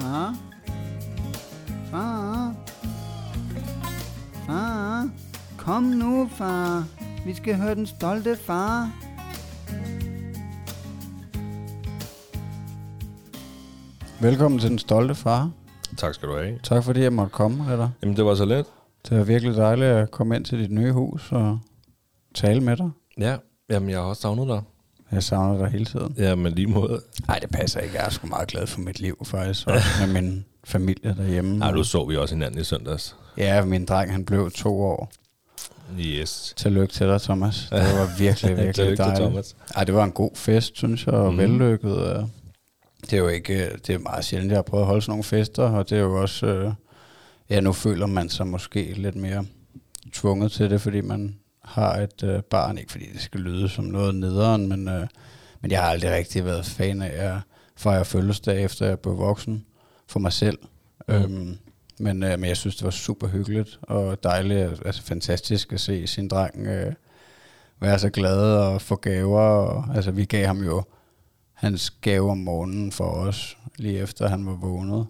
Far? Far? Far? Kom nu, far. Vi skal høre den stolte far. Velkommen til den stolte far. Tak skal du have. Tak fordi jeg måtte komme, eller? Jamen, det var så let. Det var virkelig dejligt at komme ind til dit nye hus og tale med dig. Ja, jamen, jeg har også savnet dig. Jeg savner dig hele tiden. Ja, men lige måde. Nej, det passer ikke. Jeg er sgu meget glad for mit liv, faktisk. Og med min familie derhjemme. Nej, nu så vi også hinanden i søndags. Ja, min dreng, han blev to år. Yes. Tillykke til dig, Thomas. Det var virkelig, virkelig Tillykke til dejligt. Thomas. Ej, det var en god fest, synes jeg, og mm. vellykket. Det er jo ikke, øh, det er meget sjældent, jeg har prøvet at holde sådan nogle fester, og det er jo også, øh, ja, nu føler man sig måske lidt mere tvunget til det, fordi man har et øh, barn, ikke fordi det skal lyde som noget nederen, men, øh, men jeg har aldrig rigtig været fan af at fejre fødselsdag, efter jeg blev voksen, for mig selv. Mm. Øhm, men, øh, men jeg synes, det var super hyggeligt og dejligt, altså fantastisk at se sin dreng øh, være så glad og få gaver. Og, altså, vi gav ham jo hans gave om morgenen for os, lige efter han var vågnet.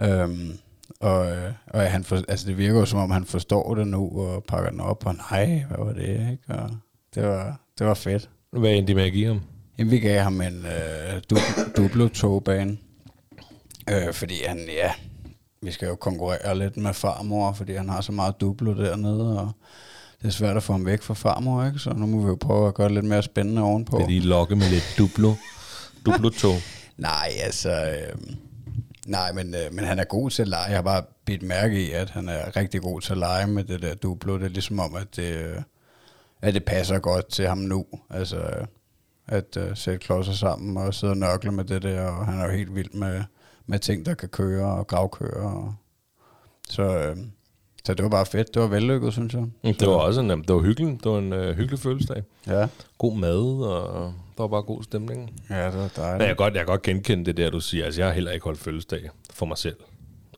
Øhm, og og han for, altså, det virker jo som om, han forstår det nu og pakker den op, og nej, hvad var det, ikke? Og det var, det var fedt. Hvad endte med at give ham? Jamen, vi gav ham en øh, du- duplo-togbane, øh, fordi han, ja, vi skal jo konkurrere lidt med farmor, fordi han har så meget duplo dernede, og det er svært at få ham væk fra farmor, ikke? Så nu må vi jo prøve at gøre det lidt mere spændende ovenpå. Vil de lokke med lidt duplo? duplo tog. Nej, altså... Øh, nej, men, øh, men han er god til at lege. Jeg har bare bidt mærke i, at han er rigtig god til at lege med det der duplo. Det er ligesom om, at det, øh, at det passer godt til ham nu. Altså, øh, at øh, sætte klodser sammen og sidde og nørkle med det der. Og han er jo helt vild med, med ting, der kan køre og gravkøre. Og, så, øh, så det var bare fedt. Det var vellykket, synes jeg. Det var også en, det var hyggeligt. Det var en uh, hyggelig fødselsdag. Ja, God mad, og der var bare god stemning. ja det var Men jeg dejligt. kan godt, jeg kan godt genkende det der, du siger. Altså, jeg har heller ikke holdt fødselsdag for mig selv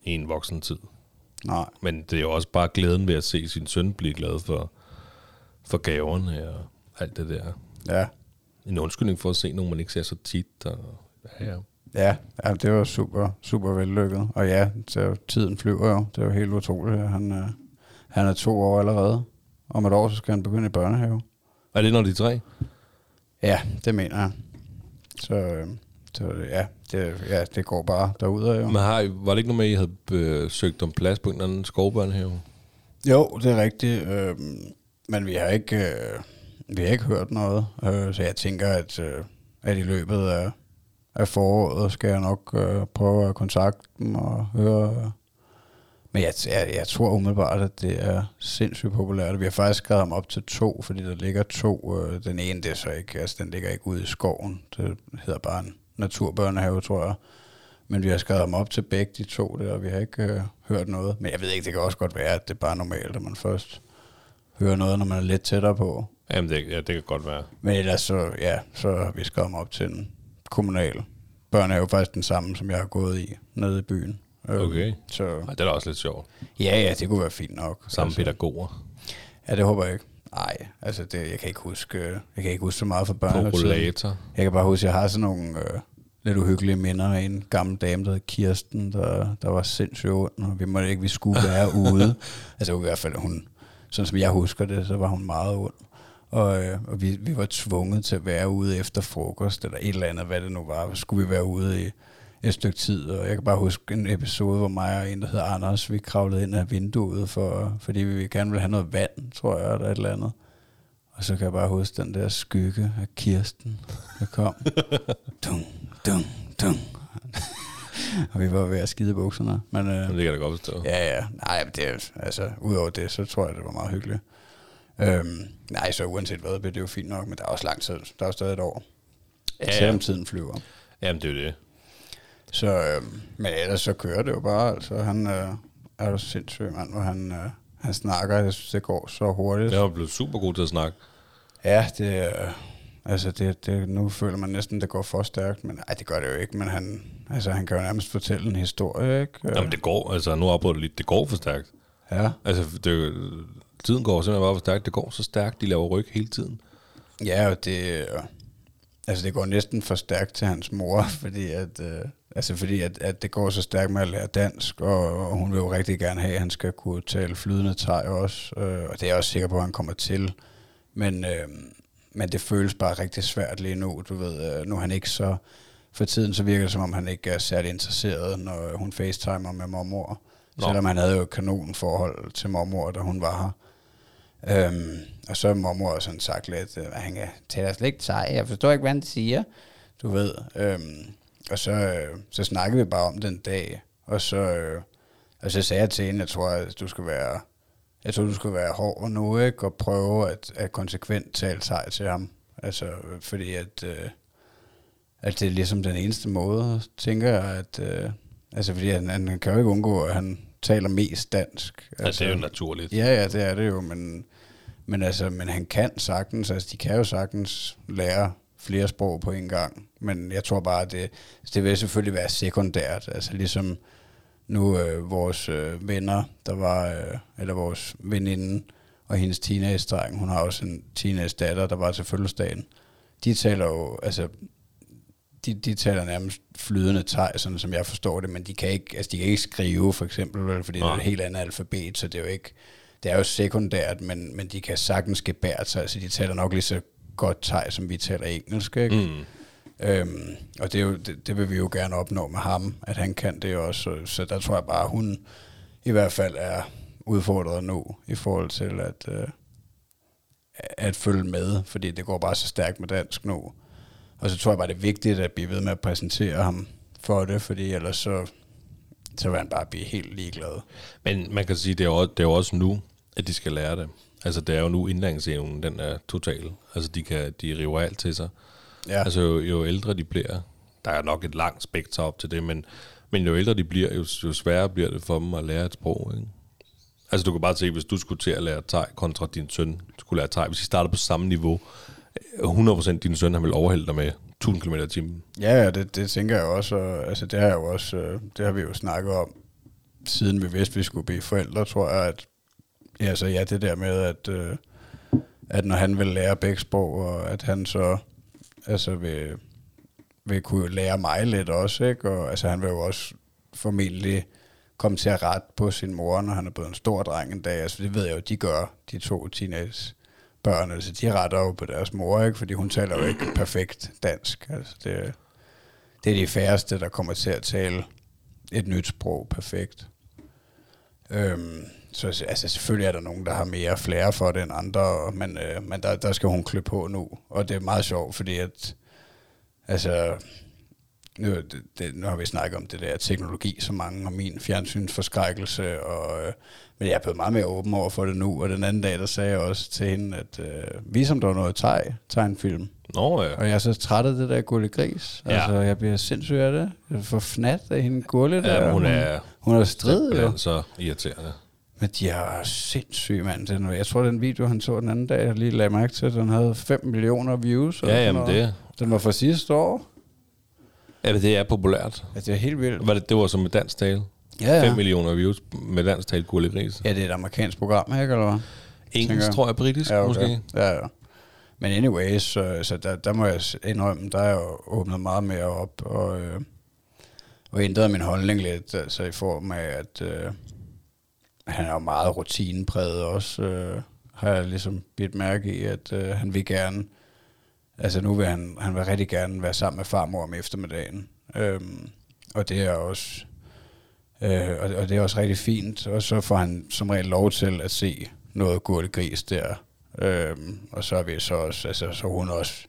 i en voksen tid. Nej, Men det er jo også bare glæden ved at se sin søn blive glad for, for gaverne og alt det der. ja. En undskyldning for at se nogen, man ikke ser så tit. Og, ja, ja. Ja, ja, det var super, super vellykket. Og ja, så tiden flyver jo. Det er jo helt utroligt. Han, øh, han er to år allerede. Om et år, så skal han begynde i børnehave. Er det når de er tre? Ja, det mener jeg. Så, øh, så ja, det, ja, det går bare derudad jo. Men har, I- var det ikke noget med, at I havde øh, søgt om plads på en eller anden skovbørnehave? Jo, det er rigtigt. Øh, men vi har ikke, øh, vi har ikke hørt noget. Øh, så jeg tænker, at, øh, at i løbet af, af foråret skal jeg nok øh, prøve at kontakte dem og høre. Øh. Men jeg, jeg, jeg tror umiddelbart, at det er sindssygt populært. Vi har faktisk skrevet dem op til to, fordi der ligger to. Øh, den ene, det er så ikke, altså den ligger ikke ude i skoven. Det hedder bare en naturbørnehave, tror jeg. Men vi har skrevet dem op til begge de to der, og vi har ikke øh, hørt noget. Men jeg ved ikke, det kan også godt være, at det er bare normalt, at man først hører noget, når man er lidt tættere på. Jamen, det, ja, det kan godt være. Men ellers så, ja, så har vi skrevet dem op til en kommunal børnehave, faktisk den samme, som jeg har gået i nede i byen. Øh, Okay. Så Ej, det er da også lidt sjovt. ja, ja, det kunne være fint nok. Samme altså, pædagoger. Ja, det håber jeg ikke. Nej, altså det, jeg kan ikke huske, øh, jeg kan ikke huske så meget fra børnehavetiden. Populator. Jeg kan bare huske, at jeg har sådan nogle øh, lidt uhyggelige minder af en gammel dame, der hed Kirsten, der, der var sindssygt ond, og vi måtte ikke, vi skulle være ude. Altså i hvert fald, hun, sådan som jeg husker det, så var hun meget ond. Og, øh, og vi, vi var tvunget til at være ude efter frokost, eller et eller andet, hvad det nu var. Skulle vi være ude i et stykke tid, og jeg kan bare huske en episode, hvor mig og en, der hedder Anders, vi kravlede ind af vinduet, for, fordi vi gerne ville have noget vand, tror jeg, eller et eller andet. Og så kan jeg bare huske den der skygge af Kirsten, der kom. dung, dung, dung. og vi var ved at skide bukserne. Men, øh, det kan jeg da godt forstå. Ja, ja. Nej, men det er, altså, udover det, så tror jeg, det var meget hyggeligt. Øhm, nej, så uanset hvad, bliver det jo fint nok, men der er også lang tid. Der er jo stadig et år. Ja, Ja. Selvom tiden flyver. Jamen, det er det. Så, øhm, men ellers så kører det jo bare. Altså, han øh, er jo sindssyg, mand, hvor han, øh, han snakker. Jeg synes, det går så hurtigt. Jeg er blevet super god til at snakke. Ja, det er... Altså, det, det, nu føler man næsten, det går for stærkt, men nej, det gør det jo ikke. Men han, altså, han kan jo nærmest fortælle en historie, ikke? Jamen, det går, altså nu afbryder det lidt, det går for stærkt. Ja, Altså, det, tiden går simpelthen bare for stærkt. Det går så stærkt, de laver ryg hele tiden. ja og det, altså det går næsten for stærkt til hans mor, fordi at, øh, altså fordi at, at det går så stærkt med at lære dansk, og, og hun vil jo rigtig gerne have, at han skal kunne tale flydende teg også, øh, og det er jeg også sikker på, at han kommer til. Men, øh, men det føles bare rigtig svært lige nu, du ved, øh, nu er han ikke så, for tiden så virker det som om han ikke er særlig interesseret, når hun facetimer med mormor. Nå. Selvom han havde jo et kanonforhold til mormor, da hun var her. Øhm, og så har mormor sådan sagt lidt, øh, at han kan tale slet ikke sej, jeg forstår ikke, hvad han siger, du ved. Øhm, og så, øh, så snakkede vi bare om den dag, og så, øh, og så sagde jeg til hende, jeg tror, at du skal være, jeg tror, du skal være hård nu, ikke? Og prøve at, at konsekvent tale sej til ham. Altså, øh, fordi at, øh, at det er ligesom den eneste måde, tænker jeg, at, øh, altså fordi han, han kan jo ikke undgå, at han taler mest dansk. Altså, altså, det er jo naturligt. Ja, ja, det er det jo, men, men, altså, men han kan sagtens, altså de kan jo sagtens lære flere sprog på en gang, men jeg tror bare, at det, det vil selvfølgelig være sekundært, altså ligesom nu øh, vores øh, venner, der var, øh, eller vores veninde og hendes teenage-dreng, hun har også en teenage-datter, der var til fødselsdagen, de taler jo, altså de, de taler nærmest flydende teg, sådan som jeg forstår det, men de kan ikke, altså de kan ikke skrive, for eksempel, fordi Nej. det er et helt andet alfabet, så det er jo ikke, det er jo sekundært, men, men de kan sagtens gebære sig, så de taler nok lige så godt teg, som vi taler engelsk, ikke? Mm. Øhm, og det, er jo, det, det vil vi jo gerne opnå med ham, at han kan det også, så, så der tror jeg bare, at hun i hvert fald er udfordret nu, i forhold til at, øh, at følge med, fordi det går bare så stærkt med dansk nu. Og så tror jeg bare, det er vigtigt at blive ved med at præsentere ham for det, fordi ellers så, så vil han bare blive helt ligeglad. Men man kan sige, det er jo, det er jo også nu, at de skal lære det. Altså, det er jo nu indlæringsevnen, den er total. Altså, de, kan, de river alt til sig. Ja. Altså, jo, jo ældre de bliver, der er nok et langt spektrum op til det, men, men jo ældre de bliver, jo, jo sværere bliver det for dem at lære et sprog. Ikke? Altså, du kan bare se, hvis du skulle til at lære thai kontra din søn skulle lære thai, hvis I starter på samme niveau, 100% din søn, han vil overhælde dig med 1000 km i timen. Ja, ja, det, det tænker jeg også. Og, altså, det har, jeg jo også, øh, det har vi jo snakket om, siden vi vidste, vi skulle blive forældre, tror jeg, at ja, så ja, det der med, at, øh, at når han vil lære begge sprog, og at han så altså vil, vil kunne lære mig lidt også, ikke? Og altså, han vil jo også formentlig komme til at rette på sin mor, når han er blevet en stor dreng en dag. Altså, det ved jeg jo, de gør, de to teenage børn, altså de retter jo på deres mor, ikke? fordi hun taler jo ikke perfekt dansk. Altså, det, det er de færreste, der kommer til at tale et nyt sprog perfekt. Øhm, så altså, selvfølgelig er der nogen, der har mere flere for det end andre, men, øh, men der, der skal hun klø på nu. Og det er meget sjovt, fordi at, altså, nu, det, det, nu har vi snakket om det der teknologi så mange, og min fjernsynsforskrækkelse, og, øh, men jeg er blevet meget mere åben over for det nu, og den anden dag, der sagde jeg også til hende, at øh, vi som der var noget teg, tegnfilm. Nå ja. Og jeg er så træt af det der gullig gris. Ja. Altså, jeg bliver sindssyg af det. Jeg får fnat af hende gullig der. Ja, hun er, hun er strid, jo. så irriterende. Men de er sindssyge, mand. Den, jeg tror, den video, han så den anden dag, jeg lige lagde mærke til, den havde 5 millioner views. Ja, jamen det. Den var fra sidste år. Ja, det er populært. Ja, det er helt vildt. Var det, det var som med dansk tale? Ja, ja. 5 millioner views med dansk tale Gurli Gris. Ja, det er et amerikansk program, ikke? Eller hvad? Engelsk, tror jeg, britisk ja, okay. måske. Ja, ja. Men anyways, så, så der, der må jeg indrømme, der er jeg åbnet meget mere op, og, øh, og ændret min holdning lidt, altså i form af, at øh, han er jo meget rutinepræget også, øh, har jeg ligesom bidt mærke i, at øh, han vil gerne Altså nu vil han, han vil rigtig gerne være sammen med farmor om eftermiddagen. Øhm, og det er også øh, og, og det er også rigtig fint. Og så får han som regel lov til at se noget gurte gris der. Øhm, og så er vi så også, altså så hun også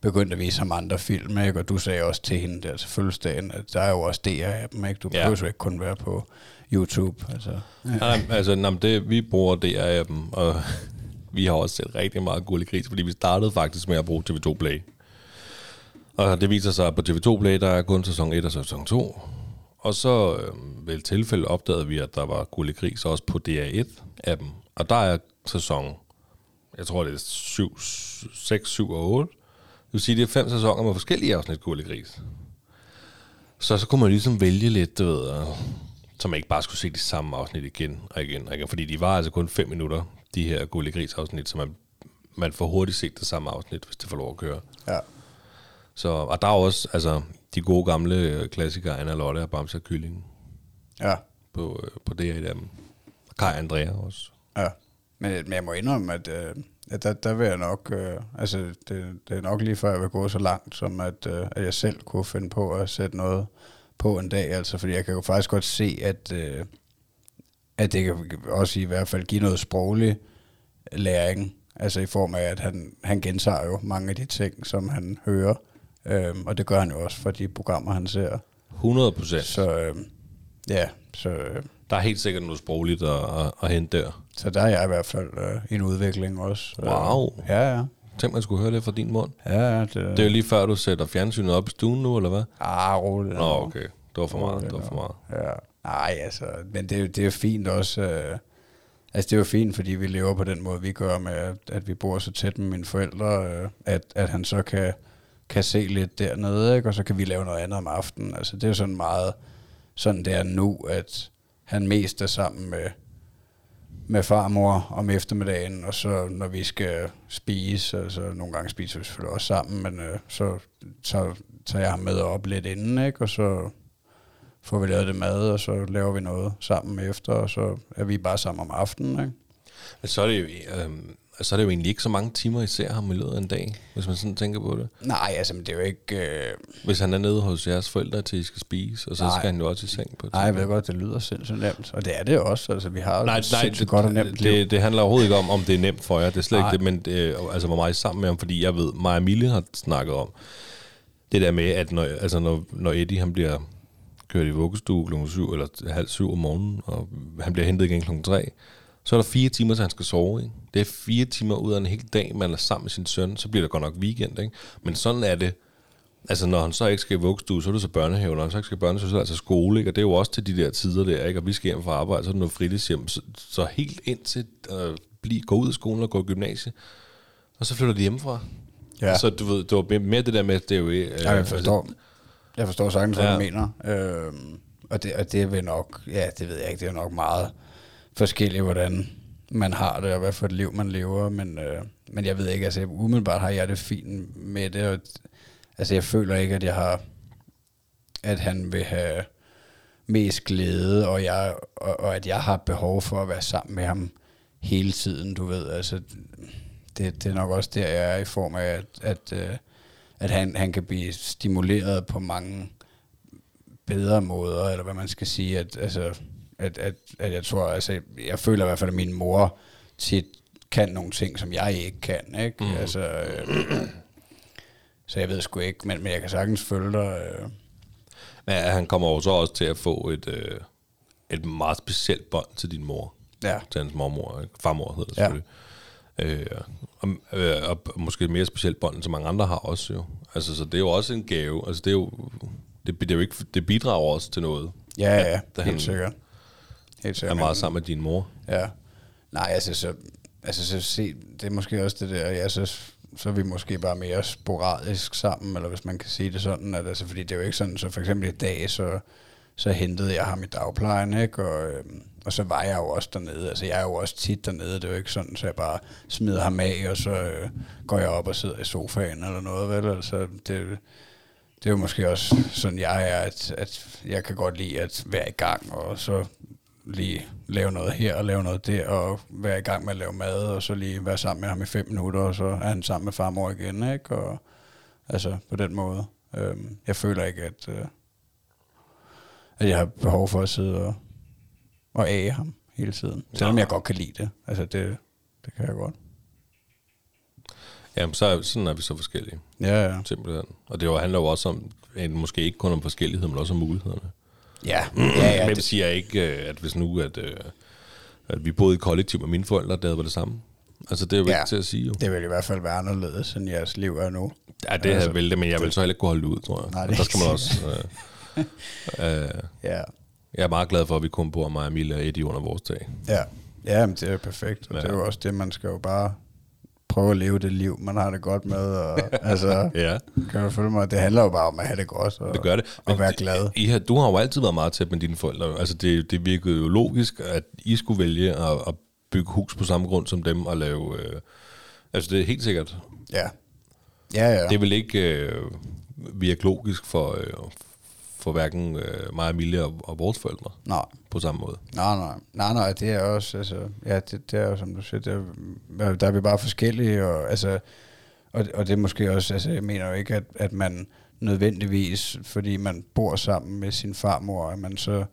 begyndt at vise ham andre film, ikke? og du sagde også til hende der til fødselsdagen, at der er jo også DR af dem, ikke? Du ja. behøver jo ikke kun være på YouTube. Altså, ja. Nej, altså nej, det, vi bruger DR af dem, og vi har også set rigtig meget guld i gris, fordi vi startede faktisk med at bruge TV2 Play. Og det viser sig, at på TV2 Play, der er kun sæson 1 og sæson 2. Og så øh, ved et tilfælde opdagede vi, at der var guld i gris også på DR1 af dem. Og der er sæson, jeg tror det er 7, 6, 7 og 8. Det vil sige, det er fem sæsoner med forskellige afsnit guld i gris. Så så kunne man ligesom vælge lidt, du ved, øh, så man ikke bare skulle se de samme afsnit igen og igen og igen. Fordi de var altså kun 5 minutter de her Gulli Gris afsnit, så man, man får hurtigt set det samme afsnit, hvis det får lov at køre. Ja. Så, og der er også altså, de gode gamle øh, klassikere, Anna Lotte og Bamse og Kylling Ja, på, øh, på her i dem. Og Kai Andrea også. ja. Men, men jeg må indrømme, at, øh, at der, der vil jeg nok, øh, altså det, det er nok lige før jeg vil gå så langt, som at, øh, at jeg selv kunne finde på at sætte noget på en dag, altså fordi jeg kan jo faktisk godt se, at, øh, at det kan også i hvert fald give noget sproglig læring, altså i form af, at han, han gentager jo mange af de ting, som han hører, øh, og det gør han jo også for de programmer, han ser. 100 procent. Så øh, ja, så, øh, Der er helt sikkert noget sprogligt at, at, at hente der. så der er jeg i hvert fald øh, en udvikling også. Øh, Wow. Ja, ja. Tænk, man skulle høre det fra din mund. Ja, ja. Det, Det er jo lige før, du sætter fjernsynet op i stuen nu, eller hvad? Ah, roligt. Nå, okay. Det var for meget, det var for meget. Ja. Nej, altså, men det, er jo- det er jo fint også. Øh, altså, det er jo fint, fordi vi lever på den måde, vi gør med, at, at vi bor så tæt med mine forældre, øh, at, at han så kan, kan se lidt dernede, ikke? og så kan vi lave noget andet om aftenen. Altså, det er jo sådan meget sådan det er nu, at han mest er sammen med, med farmor om eftermiddagen, og så når vi skal spise, altså nogle gange spiser vi selvfølgelig også sammen, men øh, så, så tager jeg ham med op lidt inden, ikke? og så får vi lavet det mad, og så laver vi noget sammen efter, og så er vi bare sammen om aftenen. Ikke? Men så er det jo, øhm, så er det jo egentlig ikke så mange timer, I ser ham i løbet af en dag, hvis man sådan tænker på det. Nej, altså, men det er jo ikke... Øh, Hvis han er nede hos jeres forældre til, I skal spise, og så Nej. skal han jo også i seng på et nej, jeg ved godt, det lyder sindssygt nemt, og det er det også. Altså, vi har Nej, nej det, godt og nemt det, liv. det, det handler overhovedet ikke om, om det er nemt for jer. Det er slet Nej. ikke det, men det, altså, hvor meget I sammen med ham, fordi jeg ved, mig og Mille har snakket om det der med, at når, altså, når, når Eddie han bliver kørt i vuggestue kl. 7 eller halv syv om morgenen, og han bliver hentet igen kl. 3, så er der fire timer, til han skal sove. Ikke? Det er fire timer ud af en hel dag, man er sammen med sin søn, så bliver det godt nok weekend. Ikke? Men sådan er det, Altså, når han så ikke skal i vuggestue, så er det så børnehave. Når han så ikke skal i børnehave, så er det altså skole, ikke? Og det er jo også til de der tider der, ikke? Og vi skal hjem fra arbejde, så er det noget fritidshjem. Så, så helt indtil øh, blive, gå ud af skolen og gå i gymnasiet, og så flytter de hjemmefra. Ja. Så du ved, det var mere- det der med, at det er jo... Øh, Ja, jeg forstår. Jeg forstår sagtens, hvad Ja. du mener. Øhm, og, det, og det vil nok, ja, det ved jeg ikke, det er nok meget forskelligt, hvordan man har det, og hvad for et liv man lever, men, øh, men jeg ved ikke, altså umiddelbart har jeg det fint med det, og, altså jeg føler ikke, at jeg har, at han vil have mest glæde, og, jeg, og, og at jeg har behov for at være sammen med ham hele tiden, du ved, altså det, det er nok også der, jeg er i form af, at, at, øh, at han, han kan blive stimuleret på mange bedre måder, eller hvad man skal sige, at, altså, at, at, at jeg tror, altså, jeg føler i hvert fald, at min mor tit kan nogle ting, som jeg ikke kan, ikke? Mm. Altså, øh, så jeg ved sgu ikke, men, men jeg kan sagtens følge dig. Øh. Men han kommer jo så også til at få et, øh, et meget specielt bånd til din mor. Ja. Til hans mormor. Ikke? Farmor hedder det Ja. selvfølgelig. Øh, og, øh, og måske mere specielt bånd, så mange andre har også jo. Altså, så det er jo også en gave. Altså, det er jo, det, det er jo ikke, det bidrager også til noget. Ja, ja, da helt han sikkert. Helt Er sikkert. meget sammen med din mor. Ja. Nej, altså så, altså så se, det er måske også det der, ja, så, så er vi måske bare mere sporadisk sammen, eller hvis man kan sige det sådan, at, altså, fordi det er jo ikke sådan, så for eksempel i dag, så, så hentede jeg ham i dagplejen, ikke? Og, øhm, og så var jeg jo også dernede, altså jeg er jo også tit dernede, det er jo ikke sådan, så jeg bare smider ham af, og så øh, går jeg op og sidder i sofaen eller noget, vel? Altså, det, det er jo måske også sådan, jeg er, at, at jeg kan godt lide at være i gang, og så lige lave noget her og lave noget der, og være i gang med at lave mad, og så lige være sammen med ham i fem minutter, og så er han sammen med farmor igen, ikke? Og altså på den måde. Øhm, jeg føler ikke, at, øh, at jeg har behov for at sidde og, og age ham hele tiden. Selvom Nå. jeg godt kan lide det. Altså det, det kan jeg godt. Jamen, så, er- sådan er vi så forskellige. Ja, ja. Simpelthen. Og det jo handler jo også om, måske ikke kun om forskellighed, men også om mulighederne. Ja, ja, ja. men det siger ikke, øh, at hvis nu, at, øh, at vi boede i kollektiv med mine forældre, havde været det samme. Altså, det er jo Ja. ikke til at sige, jo. det vil i hvert fald være anderledes, end jeres liv er nu. Ja, det altså, vil det, men jeg vil så heller ikke kunne holde ud, tror jeg. Nej, Og det er der skal man også... Øh, øh, Ja, jeg er meget glad for, at vi kun bor mig, Emilie og Eddie under vores tag. ja. Ja, men det er jo perfekt. Og Ja. det er jo også det, man skal jo bare prøve at leve det liv, man har det godt med. Og, altså, Ja, kan du følge mig? Det handler jo bare om at have det godt. Og, det gør det. Og være glad. I har, du har jo altid været meget tæt med dine forældre. Altså, det, det virkede jo logisk, at I skulle vælge at, at bygge hus på samme grund som dem og lave... Øh, altså, det er helt sikkert. Ja. Ja, ja. Det vel ikke... Øh, virke logisk for, øh, for hverken øh, mig og Emilie og, og vores forældre Nej. på samme måde. Nej, nej. Nej, nej, det er også, altså, ja, det, det er jo, som du siger, det er, der er vi bare forskellige, og, altså, og, og det er måske også, altså, jeg mener jo ikke, at, at man nødvendigvis, fordi man bor sammen med sin farmor, at man så,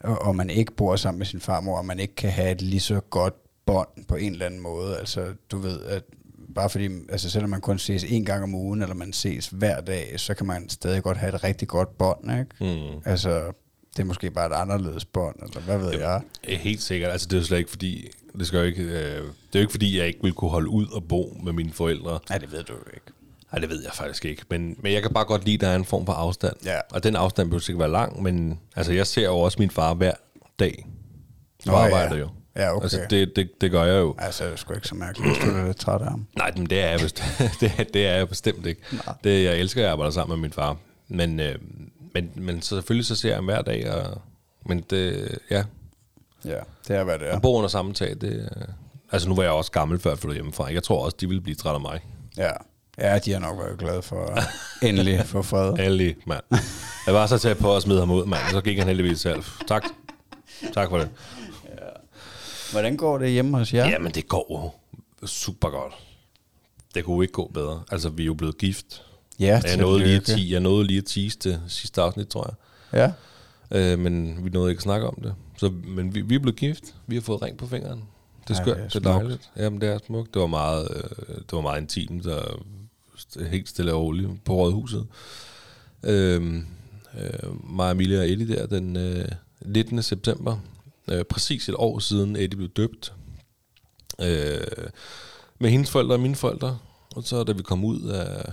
og, og man ikke bor sammen med sin farmor, og man ikke kan have et lige så godt bånd på en eller anden måde. Altså, du ved, at bare fordi, altså selvom man kun ses en gang om ugen, eller man ses hver dag, så kan man stadig godt have et rigtig godt bånd, ikke? Mm. Altså, det er måske bare et anderledes bånd, eller hvad ved jeg. Helt sikkert. Altså, det er jo slet ikke fordi, det, skal jo ikke, øh, det er jo ikke fordi, jeg ikke vil kunne holde ud og bo med mine forældre. Nej, det ved du jo ikke. Nej, det ved jeg faktisk ikke. Men, men jeg kan bare godt lide, at der er en form for afstand. Ja. Og den afstand behøver sikkert være lang, men altså, jeg ser jo også min far hver dag. På Nå, ja. arbejde jo. Ja, okay. Altså, det, det, det gør jeg jo. Altså, det er sgu ikke så mærkeligt, hvis du er lidt træt af ham. Nej, men det er jeg, bestemt, det, er- det er jeg bestemt ikke. Nej. Det, jeg elsker, at jeg arbejder sammen med min far. Men, øh, men, men så selvfølgelig så ser jeg ham hver dag. Og, men det, ja, Ja, det er, hvad det er. at bo under samme tag, det, øh, altså nu var jeg også gammel før jeg flyttede hjemmefra. Jeg tror også, de ville blive trætte af mig. Ja. Ja, de har nok været glade for endelig få fred. Alle, mand. Jeg var så tæt på at smide ham ud, mand. Så gik han heldigvis selv. Tak. Tak for det. Hvordan går det hjemme hos jer? Ja, men det går super godt. Det kunne ikke gå bedre. Altså, vi er jo blevet gift. ja Jeg nåede, lige at, jeg nåede lige at tease det sidste afsnit, tror jeg. Ja. Øh, men vi nåede ikke at snakke om det. Så, men vi, vi er blevet gift. Vi har fået ring på fingeren. Det er Ej, skønt. det er Det er, dejligt. Jamen, det er smukt. Det var meget, øh, det var meget intimt og helt stille og roligt på rådhuset. Øh, øh, mig, Emilia og Eddie der den øh, 19. september. Øh, præcis et år siden Eddie blev døbt. Øh, med hendes forældre og mine forældre. Og så da vi kom ud af,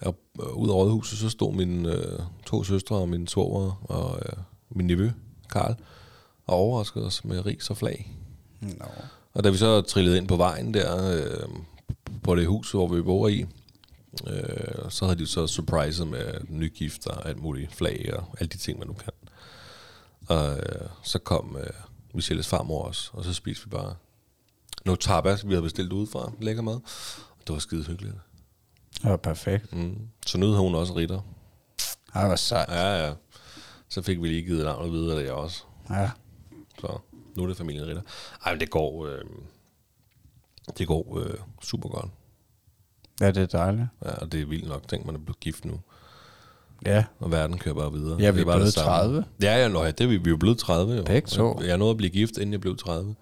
af ud af rådhuset, så stod mine øh, to søstre og min svoger og øh, min nevø, Karl, og overraskede os med ris og flag. Nå. Og da vi så trillede ind på vejen der, øh, på det hus, hvor vi bor i, øh, så havde de så surpriset med nygift og alt muligt flag og alle de ting, man nu kan. Og øh, så kom øh, Michelles farmor også, og så spiste vi bare noget tapas, vi havde bestilt udefra, lækker mad. Og det var skide hyggeligt. Det var perfekt. Mm. Så nød hun også ritter. Ej, hvor sejt. Ja, ja. Så fik vi lige givet navnet videre, det også. Ja. Så nu er det familien Ritter. Ej, men det går, øh, det går øh, super godt. Ja, det er dejligt. Ja, og det er vildt nok, tænk man er blevet gift nu. Ja. Og verden kører bare videre. Ja, vi er bare blevet det samme. 30. Ja, ja, nå, ja, det er vi, vi er jo blevet 30 jo. Begge to. Jeg nåede at blive gift, inden jeg blev 30.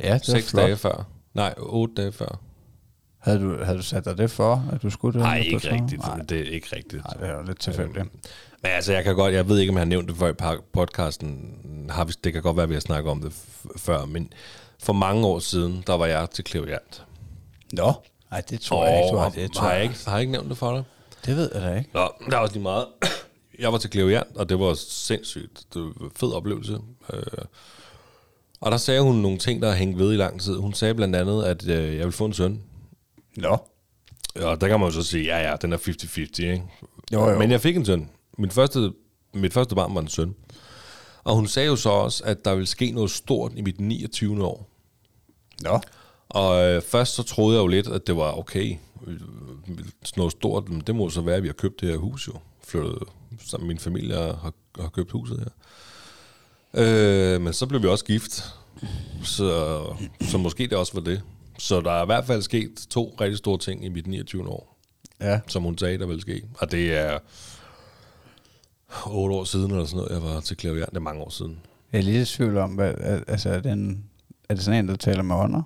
Ja, det Seks dage før. Nej, otte dage før. Havde du, havde du sat dig det for, at du skulle det? Nej, ikke sådan? rigtigt. Nej, Det er ikke rigtigt. nej, det er jo lidt tilfældigt. Men altså, jeg kan godt, jeg ved ikke, om jeg har nævnt det før i podcasten. Har vi, det kan godt være, at vi har snakket om det før, men for mange år siden, der var jeg til Kleviant. Nå, nej, det tror jeg ikke. har. Det, tror har, jeg jeg. ikke, har jeg ikke nævnt det for dig? Det ved jeg da ikke. Nå, der er også lige meget. Jeg var til Kleviant, og det var sindssygt. Det var en fed oplevelse. Øh, og der sagde hun nogle ting, der har hængt ved i lang tid. Hun sagde blandt andet, at øh, jeg ville få en søn. Nå. Og der kan man jo så sige, ja ja, den er 50-50, ikke? Jo, jo. Men jeg fik en søn. Min første, mit første barn var en søn. Og hun sagde jo så også, at der ville ske noget stort i mit 29. år. Nå. Og øh, først så troede jeg jo lidt, at det var okay. Øh, noget stort, det må så være, at vi har købt det her hus jo. Flyttet sammen min familie har, har købt huset her. Øh, men så blev vi også gift. Så, så måske det også var det. Så der er i hvert fald sket to rigtig store ting i mit 29. år, Ja. som hun sagde, der ville ske. Og det er otte år siden eller sådan noget, jeg var til Klavian. Det er mange år siden. Jeg er lige i tvivl om, hvad, al- altså, er det, en, er det sådan en, der taler med ånder?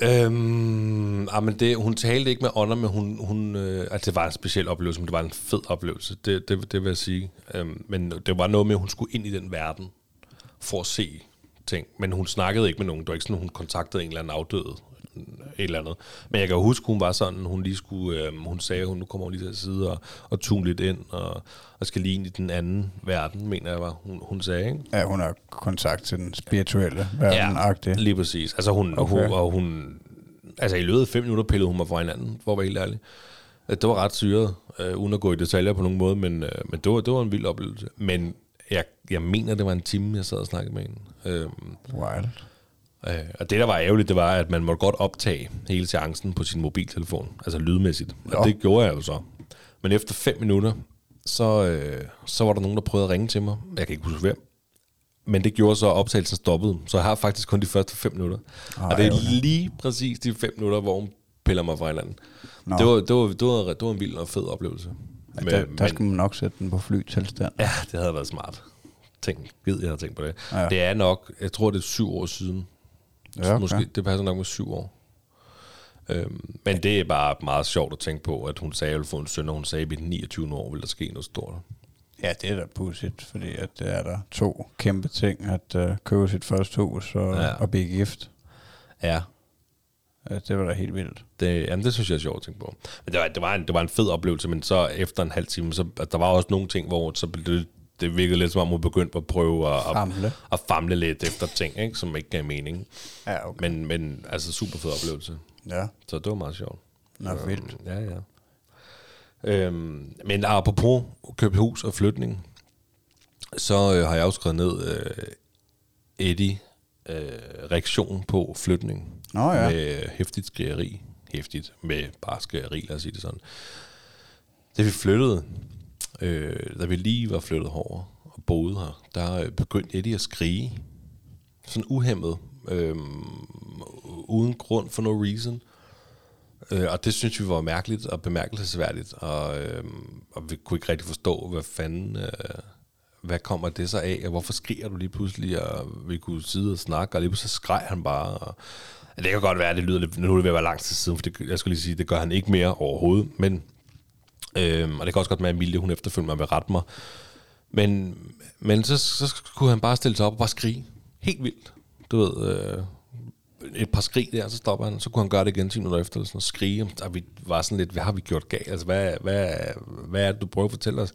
Øhm, ah, men det, hun talte ikke med ånder, men hun, hun, øh, altså det var en speciel oplevelse, men det var en fed oplevelse, det, det, det vil jeg sige. Øhm, men det var noget med, at hun skulle ind i den verden for at se ting. Men hun snakkede ikke med nogen. Det var ikke sådan, at hun kontaktede en eller anden afdøde et eller andet. Men jeg kan jo huske, hun var sådan, hun lige skulle, øh, hun sagde, hun nu kommer hun lige til at sidde og, og tune lidt ind, og, og skal lige ind i den anden verden, mener jeg var, hun, hun sagde, ikke? Ja, hun har kontakt til den spirituelle verden ja. lige præcis. Altså hun, Okay. hun, og hun, altså i løbet af fem minutter pillede hun mig fra hinanden, for at være helt ærlig. Det var ret syret, øh, uden at gå i detaljer på nogen måde, men, øh, men det, var, det var en vild oplevelse. Men jeg, jeg mener, det var en time, jeg sad og snakkede med hende. Øh, Wild. Øh, og det, der var ærgerligt, det var, at man måtte godt optage hele seancen på sin mobiltelefon, altså lydmæssigt. Og Nå. det gjorde jeg jo så. Men efter fem minutter, så, øh, så var der nogen, der prøvede at ringe til mig. Jeg kan ikke huske hvem. Men det gjorde så, at optagelsen stoppede. Så jeg har faktisk kun de første fem minutter. Ej, og det er okay. lige præcis de fem minutter, hvor hun piller mig fra hinanden. Nå. Det var, det, var, det, var, det var en vild og fed oplevelse. Men, der, der skal man nok sætte den på flytilstand. Ja, det havde været smart. Tænk, gid jeg har tænkt på det. Ja. Ja. Det er nok, jeg tror det er syv år siden. Ja, okay. Måske, det passer nok med syv år. Øhm, men det er bare meget sjovt at tænke på, at hun sagde, at jeg ville få en søn, og hun sagde, at i 29 år ville der ske noget stort. Ja, det er da pudsigt, fordi at det er der to kæmpe ting, at uh, købe sit første hus og, ja. Ja. og blive gift. Ja, Ja, det var da helt vildt. det, jamen, det synes jeg er sjovt at tænke på. Men det var, det var, en, det var en fed oplevelse, men så efter en halv time, så at der var også nogle ting, hvor så blev det, det virkede lidt som om, hun begyndte at prøve at, Famle. at famle lidt efter ting, ikke, som ikke gav mening. Ja, okay. Men, men altså super fed oplevelse. Ja, Så det var meget sjovt. Nå, vildt. Ja, ja. Øhm, men apropos købe hus og flytning, så øh, har jeg også skrevet ned øh, Eddie øh, reaktion på flytning. Nå ja. Med hæftigt skrigeri. Hæftigt med bare skrigeri, lad os sige det sådan. Da vi flyttede, øh, da vi lige var flyttet over og boede her, der øh, begyndte Eddie at skrige. Sådan uhemmet. Øh, uden grund for no reason. Øh, og det synes vi var mærkeligt og bemærkelsesværdigt, og, øh, og vi kunne ikke rigtig forstå, hvad fanden, øh, hvad kommer det så af, og hvorfor skriger du lige pludselig, og vi kunne sidde og snakke, og lige pludselig skreg han bare. Og, det kan godt være, at det lyder lidt, nu er det ved at være lang tid siden, for det, jeg skulle lige sige, det gør han ikke mere overhovedet, men, øh, og det kan også godt være, at Emilie, hun efterfølgende vil rette mig, men, men så, så kunne han bare stille sig op og bare skrige. Helt vildt. Du ved, øh, et par skrig der, så stopper han. Så kunne han gøre det igen 10 minutter efter, og sådan, og skrige. Og vi var sådan lidt, hvad har vi gjort galt? Altså, hvad, hvad, hvad er det, du prøver at fortælle os?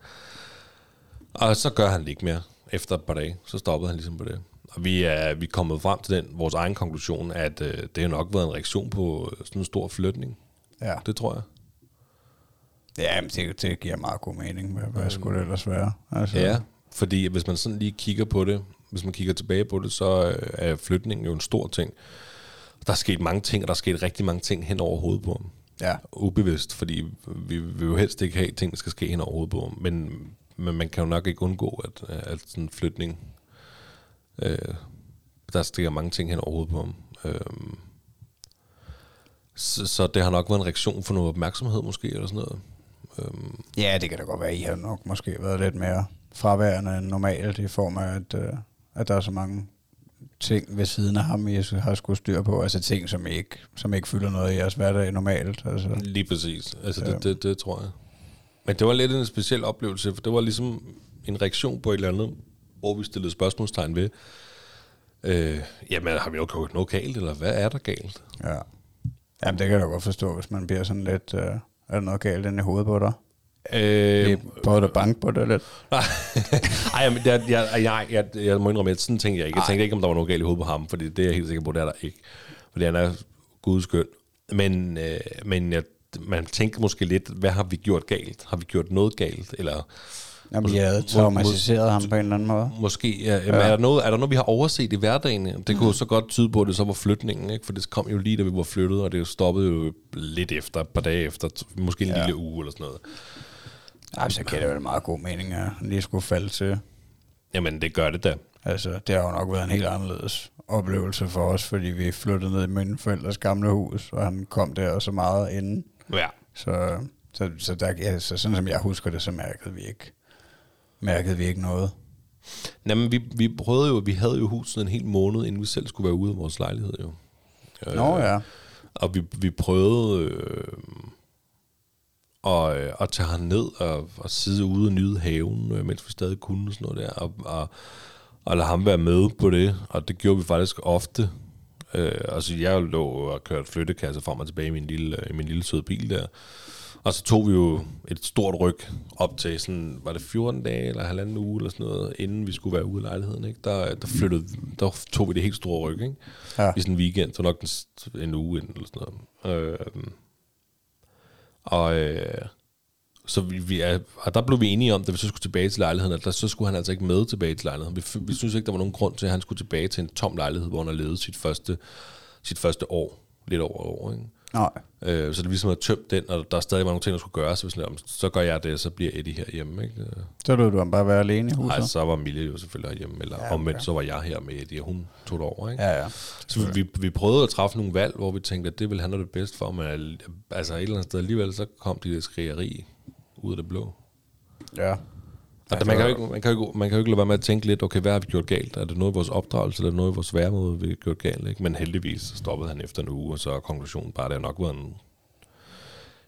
Og så gør han det ikke mere. Efter et par dage, så stoppede han ligesom på det. Og vi er, vi er kommet frem til den, vores egen konklusion, at øh, det har nok været en reaktion på sådan en stor flytning. Ja, Det tror jeg. Ja men det, det giver meget god mening. Hvad, hvad skulle det ellers være? Altså, Ja, fordi hvis man sådan lige kigger på det, hvis man kigger tilbage på det, så øh, er flytningen jo en stor ting. Der er sket mange ting, og der er sket rigtig mange ting hen over hovedet på ham. ja. Ubevidst, fordi vi vil jo helst ikke have ting, der skal ske hen over hovedet på ham. Men, men man kan jo nok ikke undgå, at, at sådan en flytning, øh, der stikker mange ting hen over hovedet på ham. Øh, så, så det har nok været en reaktion for noget opmærksomhed måske, eller sådan noget. Øhm, ja, det kan da godt være, I har nok måske været lidt mere fraværende end normalt i form af, at, øh, at der er så mange ting ved siden af ham, I har skulle styr på. Altså ting, som ikke, som ikke fylder noget i jeres hverdag normalt. Altså. Lige præcis. Altså, det, det, det tror jeg. Men det var lidt en speciel oplevelse, for det var ligesom en reaktion på et eller andet, hvor vi stillede spørgsmålstegn ved, øh, jamen har vi jo gjort noget galt, eller hvad er der galt? Ja. Jamen, det kan jeg da godt forstå, hvis man bliver sådan lidt... Øh, er der noget galt inde i hovedet på dig? Øh, at banke på det lidt? Ej, men jeg, jeg, jeg, jeg, jeg må indrømme, at sådan tænkte jeg ikke. Jeg tænkte ikke, om der var noget galt i hovedet på ham, fordi det er jeg helt sikker på, det er der ikke. Fordi han er gudskøn. Men, øh, men jeg, man tænker måske lidt, hvad har vi gjort galt? Har vi gjort noget galt? Eller Jamen, I havde traumatiseret ham på en eller anden måde. Måske, ja, jamen, ja. Er, der noget, er der noget, vi har overset i hverdagen? Det kunne jo så godt tyde på, at det så var flytningen, ikke? for det kom jo lige, da vi var flyttet, og det stoppede jo lidt efter, et par dage efter, måske en Ja. lille uge eller sådan noget. Ej, så giver det vel meget god mening, at lige skulle falde til. Jamen, det gør det da. Altså, det har jo nok været en helt anderledes oplevelse for os, fordi vi flyttede ned i mine forældres gamle hus, og han kom der så meget inden. Ja. Så, så, så, der, ja, så sådan som jeg husker det, så mærkede vi ikke, mærkede vi ikke noget. Jamen, vi, vi prøvede jo, vi havde jo huset en hel måned, inden vi selv skulle være ude af vores lejlighed jo. Nå ja. Og vi, vi prøvede øh, at, øh, at tage ham ned og, og sidde ude og nyde haven, øh, mens vi stadig kunne sådan noget der, og, og, og lade ham være med på det, og det gjorde vi faktisk ofte. Øh, altså jeg lå og kørte flyttekasse frem og tilbage i min lille, i min lille søde bil der, og så tog vi jo et stort ryg op til sådan, var det 14 dage eller halvanden uge eller sådan noget, inden vi skulle være ude af lejligheden, ikke? Der, der, flyttede, der tog vi det helt store ryg, ikke? Ja. i sådan en weekend, så nok en, en uge inden, eller sådan noget. Øh, og øh, så vi, vi er, og der blev vi enige om, da vi så skulle tilbage til lejligheden, at der, så skulle han altså ikke med tilbage til lejligheden. Vi, vi synes ikke, der var nogen grund til, at han skulle tilbage til en tom lejlighed, hvor han har levet sit første, sit første år, lidt over et år. Ikke? Nej. Øh, så det ligesom at tømme den, og der er stadig var nogle ting, der skulle gøres. Så, sådan, så gør jeg det, så bliver Eddie herhjemme. Ikke? Øh, Så lød du ham bare være alene i huset? Nej, så var Mille jo selvfølgelig herhjemme, eller Ja, okay. omvendt, så var jeg her med Eddie, og hun tog det over. Ikke? Ja, ja. Så vi, vi prøvede at træffe nogle valg, hvor vi tænkte, at det ville han det bedst for, men al- altså et eller andet sted alligevel, så kom de der skrigeri ud af det blå. Ja. Altså, man, kan jo ikke, man, kan jo ikke, man kan jo ikke lade være med at tænke lidt, okay, hvad har vi gjort galt? Er det noget i vores opdragelse, eller noget i vores væremåde, vi har gjort galt? Ikke? Men heldigvis stoppede han efter en uge, og så er konklusionen bare, at det har nok været en,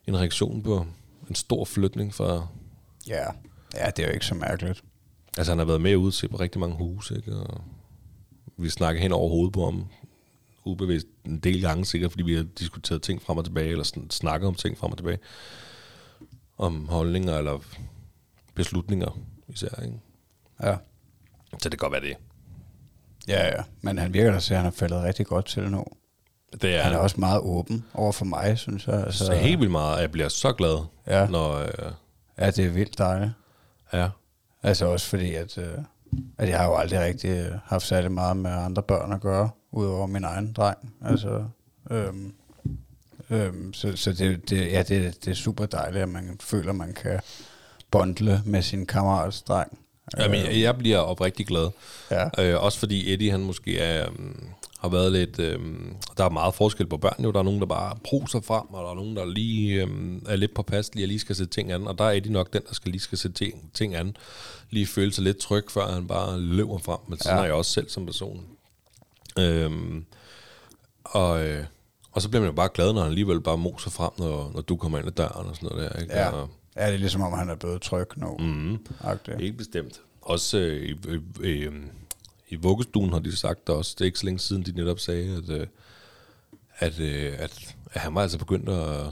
en reaktion på en stor flytning fra... Ja. ja, det er jo ikke så mærkeligt. Altså, han har været med ude til på rigtig mange huse, ikke? Og vi snakker hen over hovedet på ham ubevidst en del gange sikkert, fordi vi har diskuteret ting frem og tilbage, eller snakket om ting frem og tilbage. Om holdninger eller beslutninger især, ikke? Ja. Så det kan godt være det. Ja, ja. Men han virker da til, at han har faldet rigtig godt til nu. Det er Han er også meget åben over for mig, synes jeg. Altså, så helt vildt meget, jeg bliver så glad, Ja. når... Øh, Ja, det er vildt dejligt. ja. Altså også fordi, at, øh, at jeg har jo aldrig rigtig øh, haft særlig meget med andre børn at gøre, udover min egen dreng. Altså, øhm, øhm, så så det, det, ja, det, det er super dejligt, at man føler, at man kan bondle med sin kammerats dreng. Jamen, jeg, jeg bliver oprigtig glad. Ja. Øh, også fordi Eddie, han måske er, um, har været lidt... Um, der er meget forskel på børn jo. Der er nogen, der bare proser frem, og der er nogen, der lige um, er lidt påpasselige og lige skal sætte ting an. Og der er Eddie nok den, der skal lige skal sætte ting, ting an. Lige føle sig lidt tryg, før han bare løber frem. Men sådan Ja. er jeg også selv som person. Øhm, og, øh, og så bliver man jo bare glad, når han alligevel bare moser frem, når, når du kommer ind ad døren og sådan noget der. Ikke? Ja. Og, ja, det er ligesom om, han er blevet tryg nu. mm, Agtigt. Helt bestemt. Også øh, i, i, i, i vuggestuen har de sagt det også. Det er ikke så længe siden, de netop sagde, at, øh, at, øh, at, at han var altså begyndt at,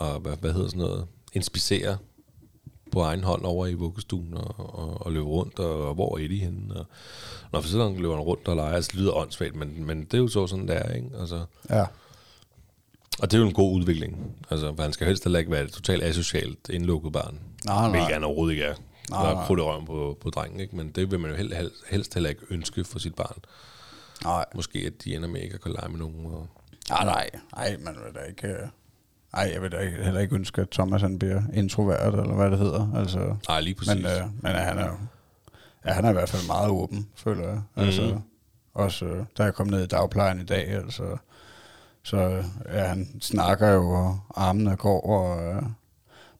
at hvad, hvad hedder sådan noget, inspicere på egen hånd over i vuggestuen og, og, og løbe rundt, og, og hvor er Eddie henne? Og, når for sådan løber han rundt og leger, altså, det lyder åndssvagt, men, men det er jo så sådan, det er, ikke? Altså, Ja. Og det er jo en god udvikling. Altså, for han skal helst heller ikke være et totalt asocialt indlukket barn. Nej, nej. Hvilket han overhovedet ikke er. Nej, nej. røven på, på drengen, ikke? Men det vil man jo helst, helst, helst heller ikke ønske for sit barn. Nej, Måske, at de ender med ikke at kunne lege med nogen. Og... nej, nej, nej, man vil da ikke... øh, Nej, jeg vil da ikke, heller ikke ønske, at Thomas han bliver introvert, eller hvad det hedder. Altså, Nej, lige præcis. Men, øh, men han er jo, ja, han er i hvert fald meget åben, føler jeg. Altså, Mhm. også øh, da jeg kom ned i dagplejen i dag, altså, så øh, ja, han snakker jo, og armene går, og øh,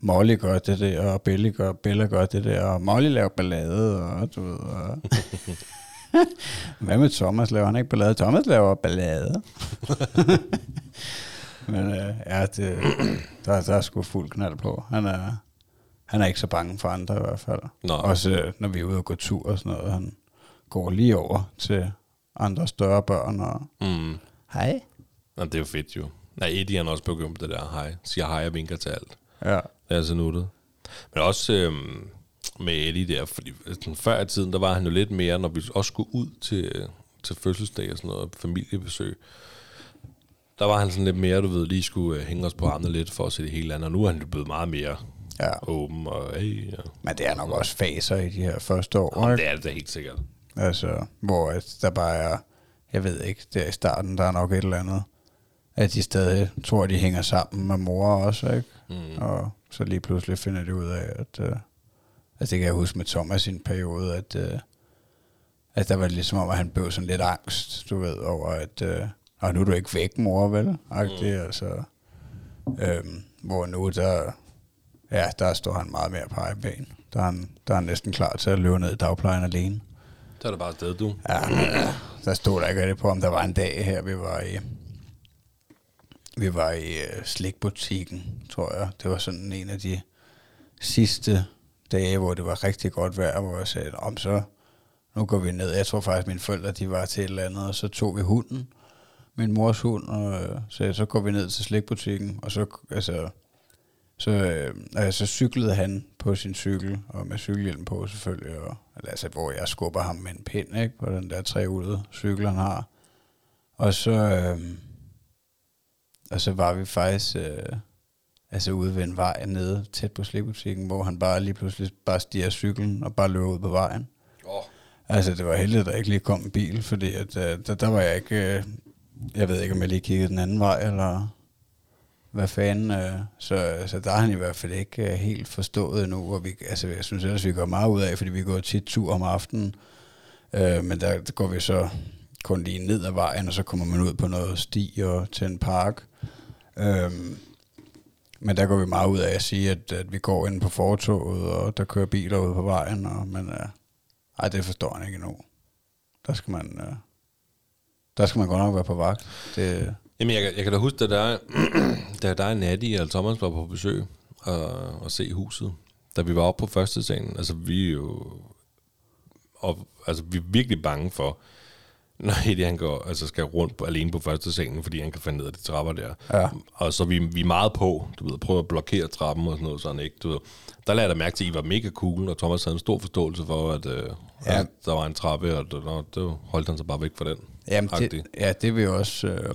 Molly gør det der, og Bella gør, Bella gør det der, og Molly laver ballade, og du ved, og Hvad med Thomas? Laver han ikke ballade? Thomas laver ballade. Men øh, ja, det, der, der er sgu fuld knald på. Han er, han er ikke så bange for andre i hvert fald. Nå. Også øh, når vi er ude og gå tur og sådan noget. Han går lige over til andre større børn og Mm. hej. Nå, det er jo fedt jo. Nej, Eddie han er også begyndt på det der hej. Siger hej og vinker til alt. Ja, Det er altså nuttet. Men også øhm, med Eddie der, fordi sådan, før i tiden, der var han jo lidt mere, når vi også skulle ud til, til fødselsdag og sådan noget, familiebesøg. Der var han sådan lidt mere, du ved, lige skulle øh, hænge os på armene lidt for at se det hele andet. Og nu er han jo blevet meget mere ja. åben og hey, ja. Men det er nok også faser i de her første år, Jamen, ikke? det er det helt sikkert. Altså, hvor der bare er, jeg ved ikke, der i starten, der er nok et eller andet, at de stadig tror, at de hænger sammen med mor også, ikke? Mm. Og så lige pludselig finder de ud af, at... Øh, altså, det kan jeg huske med Thomas i en periode, at, øh, at der var det ligesom om, at han blev sådan lidt angst, du ved, over at... Øh, og nu er du ikke væk, mor, vel? Agtigt, mm. altså. Øhm, hvor nu, der... Ja, der står han meget mere på egen. Der er han, der er han næsten klar til at løbe ned i dagplejen alene. Så er det bare afsted, du. Ja, der stod der ikke rigtig på, om der var en dag her, vi var i, vi var i øh, slikbutikken, tror jeg. Det var sådan en af de sidste dage, hvor det var rigtig godt vejr, hvor jeg sagde, om så, nu går vi ned. Jeg tror faktisk, mine forældre, de var til et eller andet, og så tog vi hunden, min mors hund, og øh, så, så går vi ned til slikbutikken, og så, altså, så, øh, altså, cyklede han på sin cykel, og med cykelhjelm på selvfølgelig, og, altså, hvor jeg skubber ham med en pind, ikke, på den der trehjulede cykel, han har. Og så, øh, og så var vi faktisk øh, altså ude ved en vej nede tæt på slikbutikken, hvor han bare lige pludselig bare stiger cyklen og bare løber ud på vejen. Oh. Altså, det var heldigt, at der ikke lige kom en bil, fordi at, øh, der, der var jeg ikke... Øh, jeg ved ikke, om jeg lige kiggede den anden vej, eller... hvad fanden, øh, så, så der har han i hvert fald ikke øh, helt forstået endnu, og vi, altså, jeg synes ellers, vi går meget ud af, fordi vi går tit tur om aftenen, øh, men der, der går vi så kun lige ned ad vejen, og så kommer man ud på noget sti og til en park. Øhm, men der går vi meget ud af at sige, at, at vi går ind på fortoget, og der kører biler ud på vejen, og, men øh, ej, det forstår han ikke endnu. Der skal man, øh, der skal man godt nok være på vagt. Det, Jamen, jeg, jeg kan da huske, da der, da der er Natti og altså, Thomas var på besøg og, og se huset, da vi var oppe på første salen, altså vi er jo og, altså, vi er virkelig bange for, når Eddie han går, altså skal rundt på, alene på første scenen, fordi han kan finde ned af de trapper der. Ja. Og så vi, vi er meget på, du ved, prøve at blokere trappen og sådan noget, sådan ikke, du ved. Der lagde jeg da mærke til, at I var mega cool, og Thomas havde en stor forståelse for, at øh, Ja. ja. der var en trappe, og der, der, der holdt han sig bare væk fra den. Jamen, det, ja, det vil også... Øh,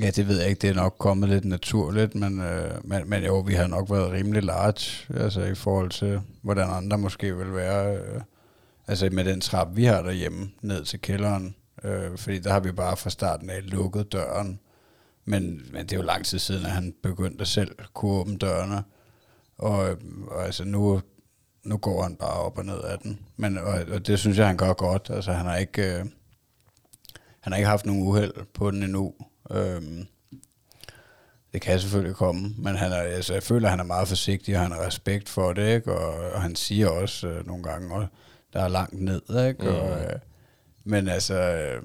ja, det ved jeg ikke. Det er nok kommet lidt naturligt, men, øh, men, men jo, vi har nok været rimelig large, altså i forhold til, hvordan andre måske vil være. Øh, altså med den trap, vi har derhjemme, ned til kælderen. Øh, fordi der har vi bare fra starten af lukket døren. Men, men det er jo lang tid siden, at han begyndte at kunne åbne dørene. Og, øh, og altså nu, nu går han bare op og ned af den. Men, og, og det synes jeg, han gør godt. Altså han har ikke, øh, han har ikke haft nogen uheld på den endnu. Øhm, det kan selvfølgelig komme, men han er, altså, jeg føler, at han er meget forsigtig, og han har respekt for det, ikke? Og, og han siger også øh, nogle gange, og, der er langt ned, ikke? Mm. Og, øh, men altså, øh,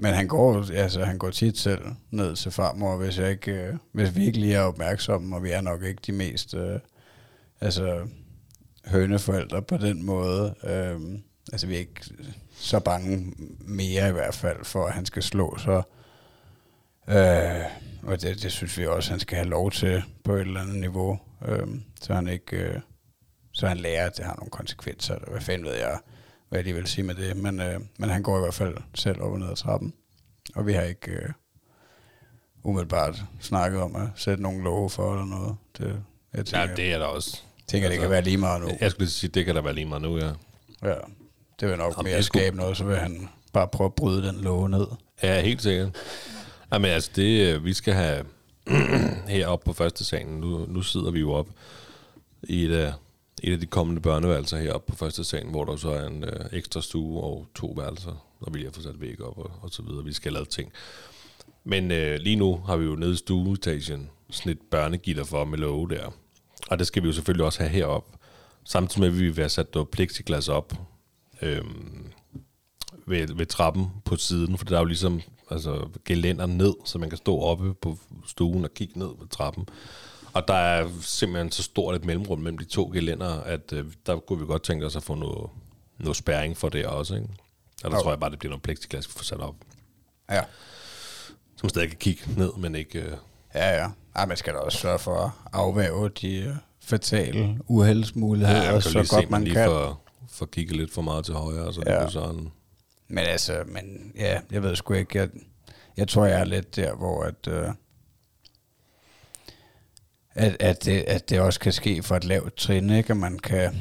men han går, altså, han går tit selv ned til farmor, hvis, jeg ikke, øh, hvis vi ikke lige er opmærksomme, og vi er nok ikke de mest øh, altså, høneforældre på den måde. Øh, altså, vi er ikke så bange mere i hvert fald, for at han skal slå sig. Øh, og det, det synes vi også, han skal have lov til på et eller andet niveau, øh, så han ikke... Øh, så han lærer, at det har nogle konsekvenser, eller hvad fanden ved jeg, hvad de vil sige med det. Men, øh, men han går i hvert fald selv op og ned ad trappen. Og vi har ikke øh, umiddelbart snakket om at sætte nogle love for eller noget. Det, jeg tænker, Ja, det er der også. tænker det altså- kan være lige meget nu. Jeg skulle sige, det kan da være lige meget nu, ja. Ja, det vil nok Jamen, mere det skulle- skabe noget, så vil han bare prøve at bryde den love ned. Ja, helt sikkert. Jamen altså, det øh, vi skal have heroppe på første salen, nu, nu sidder vi jo op i et af, et af de kommende børneværelser heroppe på første salen, hvor der så er en øh, ekstra stue og to værelser, og vi lige har fået sat væg op og, og så videre. Vi skal lave ting. Men øh, lige nu har vi jo nede i stueetagen sådan et børnegitter for med låge der. Og det skal vi jo selvfølgelig også have heroppe. Samtidig med, at vi vil have sat noget plexiglas op øh, ved, ved trappen på siden, for der er jo ligesom altså, gelænder ned, så man kan stå oppe på stuen og kigge ned på trappen. Og der er simpelthen så stort et mellemrum mellem de to gelænder, at øh, der kunne vi godt tænke os at få noget, noget spærring for det også. Ikke? Og der Jo. tror jeg bare, det bliver noget plexiglas, vi får sat op. Ja. Som stadig kan kigge ned, men ikke... Øh, Ja, ja. Ej, man skal da også sørge for at afværge de øh, fatale uheldsmuligheder, ja, man så lige se, godt man lige kan. får, får kigget lidt for meget til højre, så det Ja. bliver sådan... Men altså, men ja, jeg ved sgu ikke. Jeg, jeg tror, jeg er lidt der, hvor at, øh, at, at, det, at det også kan ske for et lavt trin, ikke? At man kan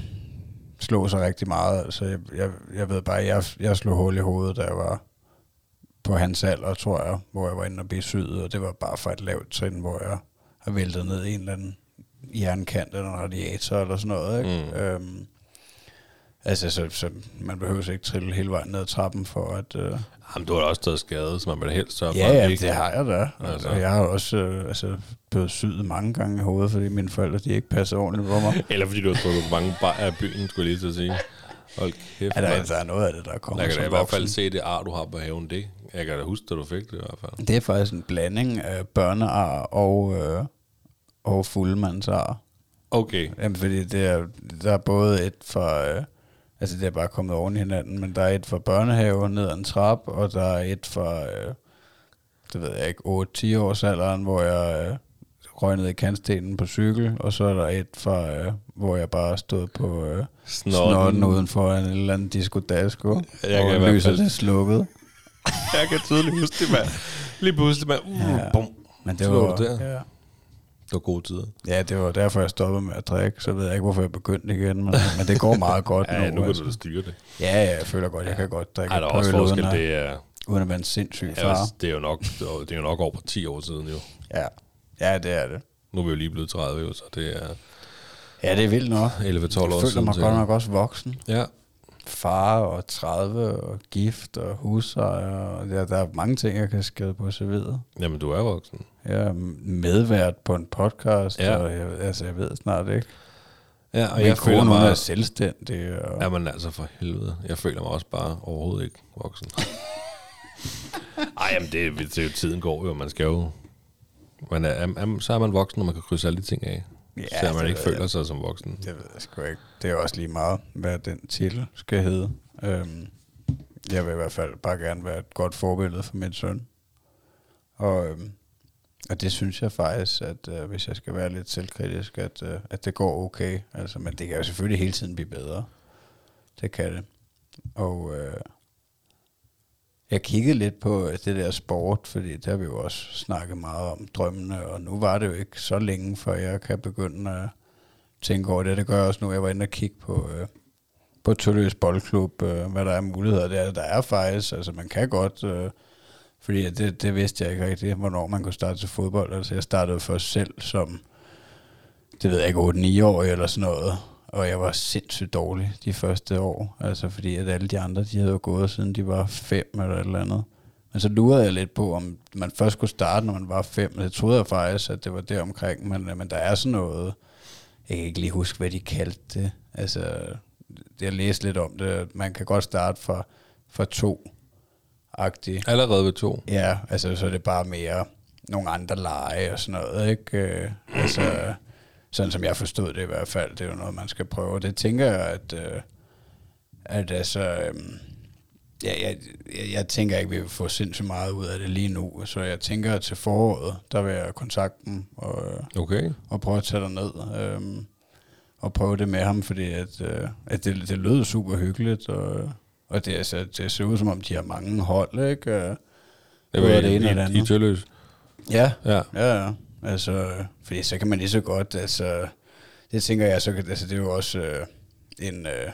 slå sig rigtig meget. Altså, jeg, jeg, jeg ved bare, jeg, jeg slog hul i hovedet, da jeg var på hans alder, tror jeg, hvor jeg var inde og blive syet, og det var bare for et lavt trin, hvor jeg har væltet ned i en eller anden jernkant eller en radiator eller sådan noget, ikke? Mm. Øhm, altså, så, så man behøver ikke trille hele vejen ned ad trappen for at... Øh, Jamen, du har da også taget skade, så man vil da helst sørge for, ja, at ja, ikke... det har jeg da. Altså. Jeg har også øh, altså, blevet syet mange gange i hovedet, fordi mine forældre de ikke passer ordentligt på mig. Eller fordi du har drukket mange bajer af byen, skulle jeg lige til at sige. Hold kæft, Ja, der, der er noget af det, der kommer Jeg kan da i hvert fald se det ar, du har på haven. Det. Jeg kan da huske, at du fik det i hvert fald. Det er faktisk en blanding af børnear og, øh, og fuldmandsar. Okay. Jamen, fordi det er, der er både et for... Øh, altså, det er bare kommet oven i hinanden, men der er et for børnehave ned ad en trap, og der er et for... Øh, det ved jeg ikke, 8-10 års alderen, hvor jeg øh, røg ned i kantstenen på cykel, og så er der et for, øh, hvor jeg bare stod på øh, Snotten. snotten uden for en eller anden disco-dasko, Jeg og lyset er slukket. Jeg kan tydeligt huske det, mand. Lige pludselig, mand. Uh, Ja. bum. Men det var, der. Ja, Det var gode tider. ja, det var derfor, jeg stoppede med at drikke, så ved jeg ikke, hvorfor jeg begyndte igen, men, men det går meget godt Ja, nu. nu kan altså. du styre det. Ja, ja, jeg føler godt, jeg kan godt drikke Ej, der er også øl uden forskel. at, Det er, uden at være en sindssyg ja, far. det er jo nok, det er jo nok over 10 år siden, jo. Ja, Ja, det er det. Nu er vi jo lige blevet 30, jo, så det er Ja, det er vildt nok. 11-12 Jeg år føler siden. mig så- godt nok også voksen. Ja, Far og 30 og gift og husejer. Og der, der er mange ting, jeg kan skrive på så videre. jamen du er voksen. Jeg er medvært på en podcast, Ja. og jeg, altså, jeg ved snart ikke. Ja, og Min jeg føler kone, mig... er selvstændig. Og, Jamen altså for helvede. Jeg føler mig også bare overhovedet ikke voksen. Ej, jamen det, det tiden går jo. Man skal jo... Man er, am, am, så er man voksen, når man kan krydse alle de ting af. Ja, så man det ikke ved føler jeg. sig som voksen. Det ved jeg sgu ikke. Det er også lige meget, hvad den titel skal hedde. Øhm, jeg vil i hvert fald bare gerne være et godt forbillede for min søn. Og, øhm, og det synes jeg faktisk, at øh, hvis jeg skal være lidt selvkritisk, at, øh, at det går okay. Altså, men det kan jo selvfølgelig hele tiden blive bedre. Det kan det. Og øh, jeg kiggede lidt på øh, det der sport, fordi der har vi jo også snakket meget om drømmene, og nu var det jo ikke så længe, før jeg kan begynde at tænke over det. Det gør jeg også nu. Jeg var inde og kigge på, øh, på Tølløs Boldklub, øh, hvad der er muligheder der. Der er faktisk, altså man kan godt, øh, fordi det, det vidste jeg ikke rigtigt, hvornår man kunne starte til fodbold. Altså jeg startede først selv som, det ved jeg ikke, 8-9 år eller sådan noget. Og jeg var sindssygt dårlig de første år. Altså fordi at alle de andre, de havde jo gået siden de var fem eller et eller andet. Men så lurede jeg lidt på, om man først skulle starte, når man var fem. Det troede jeg faktisk, at det var der omkring. Men, men der er sådan noget, jeg kan ikke lige huske, hvad de kaldte det. Altså, jeg læste lidt om det. Man kan godt starte fra, fra to agtigt. Allerede ved to. Ja, altså så er det bare mere nogle andre lege og sådan noget, ikke? Øh, altså, sådan som jeg forstod det i hvert fald, det er jo noget, man skal prøve. Det tænker jeg, at, øh, at altså, øhm, ja, jeg, jeg, jeg tænker ikke, vi vil få sindssygt meget ud af det lige nu, så jeg tænker, at til foråret, der vil jeg kontakte dem og, Okay. og prøve at tage dig ned øhm, og prøve det med ham, fordi at, øh, at det, det lød super hyggeligt, og, og det, altså, det ser ud som om, de har mange hold, ikke? Øh, Det var det ene i, i, andet. i Tølløs. Ja, Ja. ja, ja. Altså, fordi så kan man lige så godt, altså, det tænker jeg, så altså, det er jo også øh, en øh,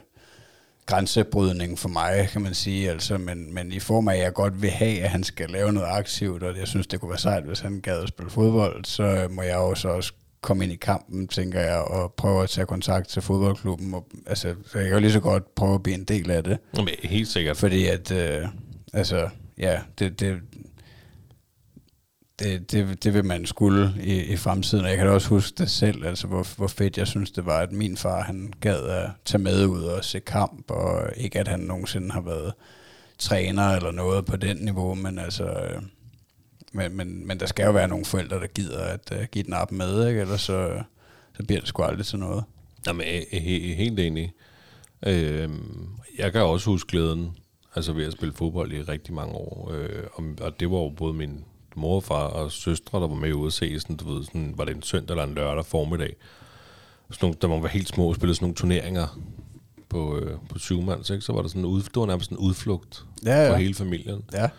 grænsebrydning for mig, kan man sige, altså, men, men i form af, at jeg godt vil have, at han skal lave noget aktivt, og jeg synes, det kunne være sejt, hvis han gad at spille fodbold, så må jeg jo så også komme ind i kampen, tænker jeg, og prøve at tage kontakt til fodboldklubben, og, altså, så jeg kan jo lige så godt prøve at blive en del af det. Jamen, helt sikkert. Fordi at, øh, altså, ja, det, det, det, det, det vil man skulle i, i fremtiden. Og jeg kan da også huske det selv, altså hvor, hvor fedt jeg synes det var, at min far han gad at tage med ud og se kamp, og ikke at han nogensinde har været træner eller noget på den niveau, men altså... Øh, men, men, men der skal jo være nogle forældre, der gider at uh, give den op med, ikke? ellers så, så bliver det sgu aldrig til noget. Jamen, he- helt enig. Øh, jeg kan også huske glæden altså ved at spille fodbold i rigtig mange år. Øh, og, og det var jo både min mor og far og søstre, der var med ude at se, sådan, du ved, sådan, var det en søndag eller en lørdag formiddag. Sådan nogle, da man var helt små og spillede sådan nogle turneringer på, øh, på syvmands, ikke? så var der sådan en ud, det var nærmest en udflugt Ja, ja. for hele familien. Ja.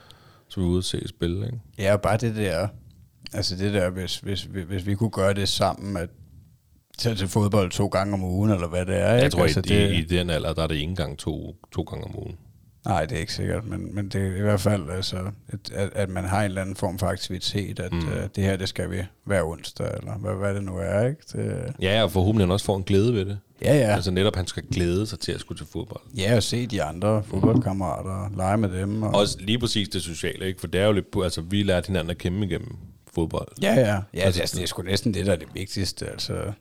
Så vi ude at se spille, ikke? Ja, og bare det der, altså det der, hvis, hvis, hvis, hvis vi kunne gøre det sammen, at tage til fodbold to gange om ugen, eller hvad det er. Jeg ikke? tror, altså, i, det, i den alder, der er det ikke engang to, to gange om ugen. Nej, det er ikke sikkert, men, men det er i hvert fald, altså, at, at, at man har en eller anden form for aktivitet, at Mm. uh, det her, det skal vi hver onsdag, eller hvad, hvad det nu er, ikke? Det, Ja, og forhåbentlig han også får en glæde ved det. ja, ja. Altså netop, han skal glæde sig til at skulle til fodbold. Ja, og se de andre fodboldkammerater, og lege med dem. Og, Også lige præcis det sociale, ikke? For det er jo lidt, altså vi lærte hinanden at kæmpe igennem fodbold. Ja, ja. Ja, det, Altså, altså, det er sgu næsten det, der er det vigtigste. Altså,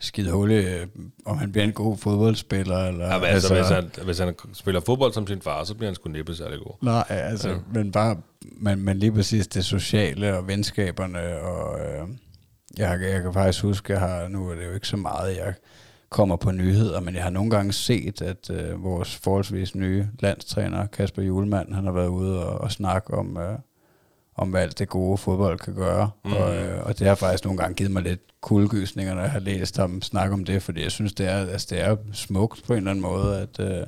skide hul øh, om han bliver en god fodboldspiller. Eller, Ja, men altså, hvis, han, hvis han spiller fodbold som sin far, så bliver han sgu næppe særlig god. Nej, altså, Ja. men bare, men, men lige præcis det sociale og venskaberne, og øh, jeg, jeg kan faktisk huske, jeg har, nu er det jo ikke så meget, jeg kommer på nyheder, men jeg har nogle gange set, at øh, vores forholdsvis nye landstræner, Kasper Julemand, han har været ude og, og snakke om, øh, om hvad alt det gode fodbold kan gøre, Mm. og, øh, og det har faktisk nogle gange givet mig lidt kuldegysninger, når jeg har læst ham snakke om det, fordi jeg synes, det er, altså, det er smukt på en eller anden måde, at, øh,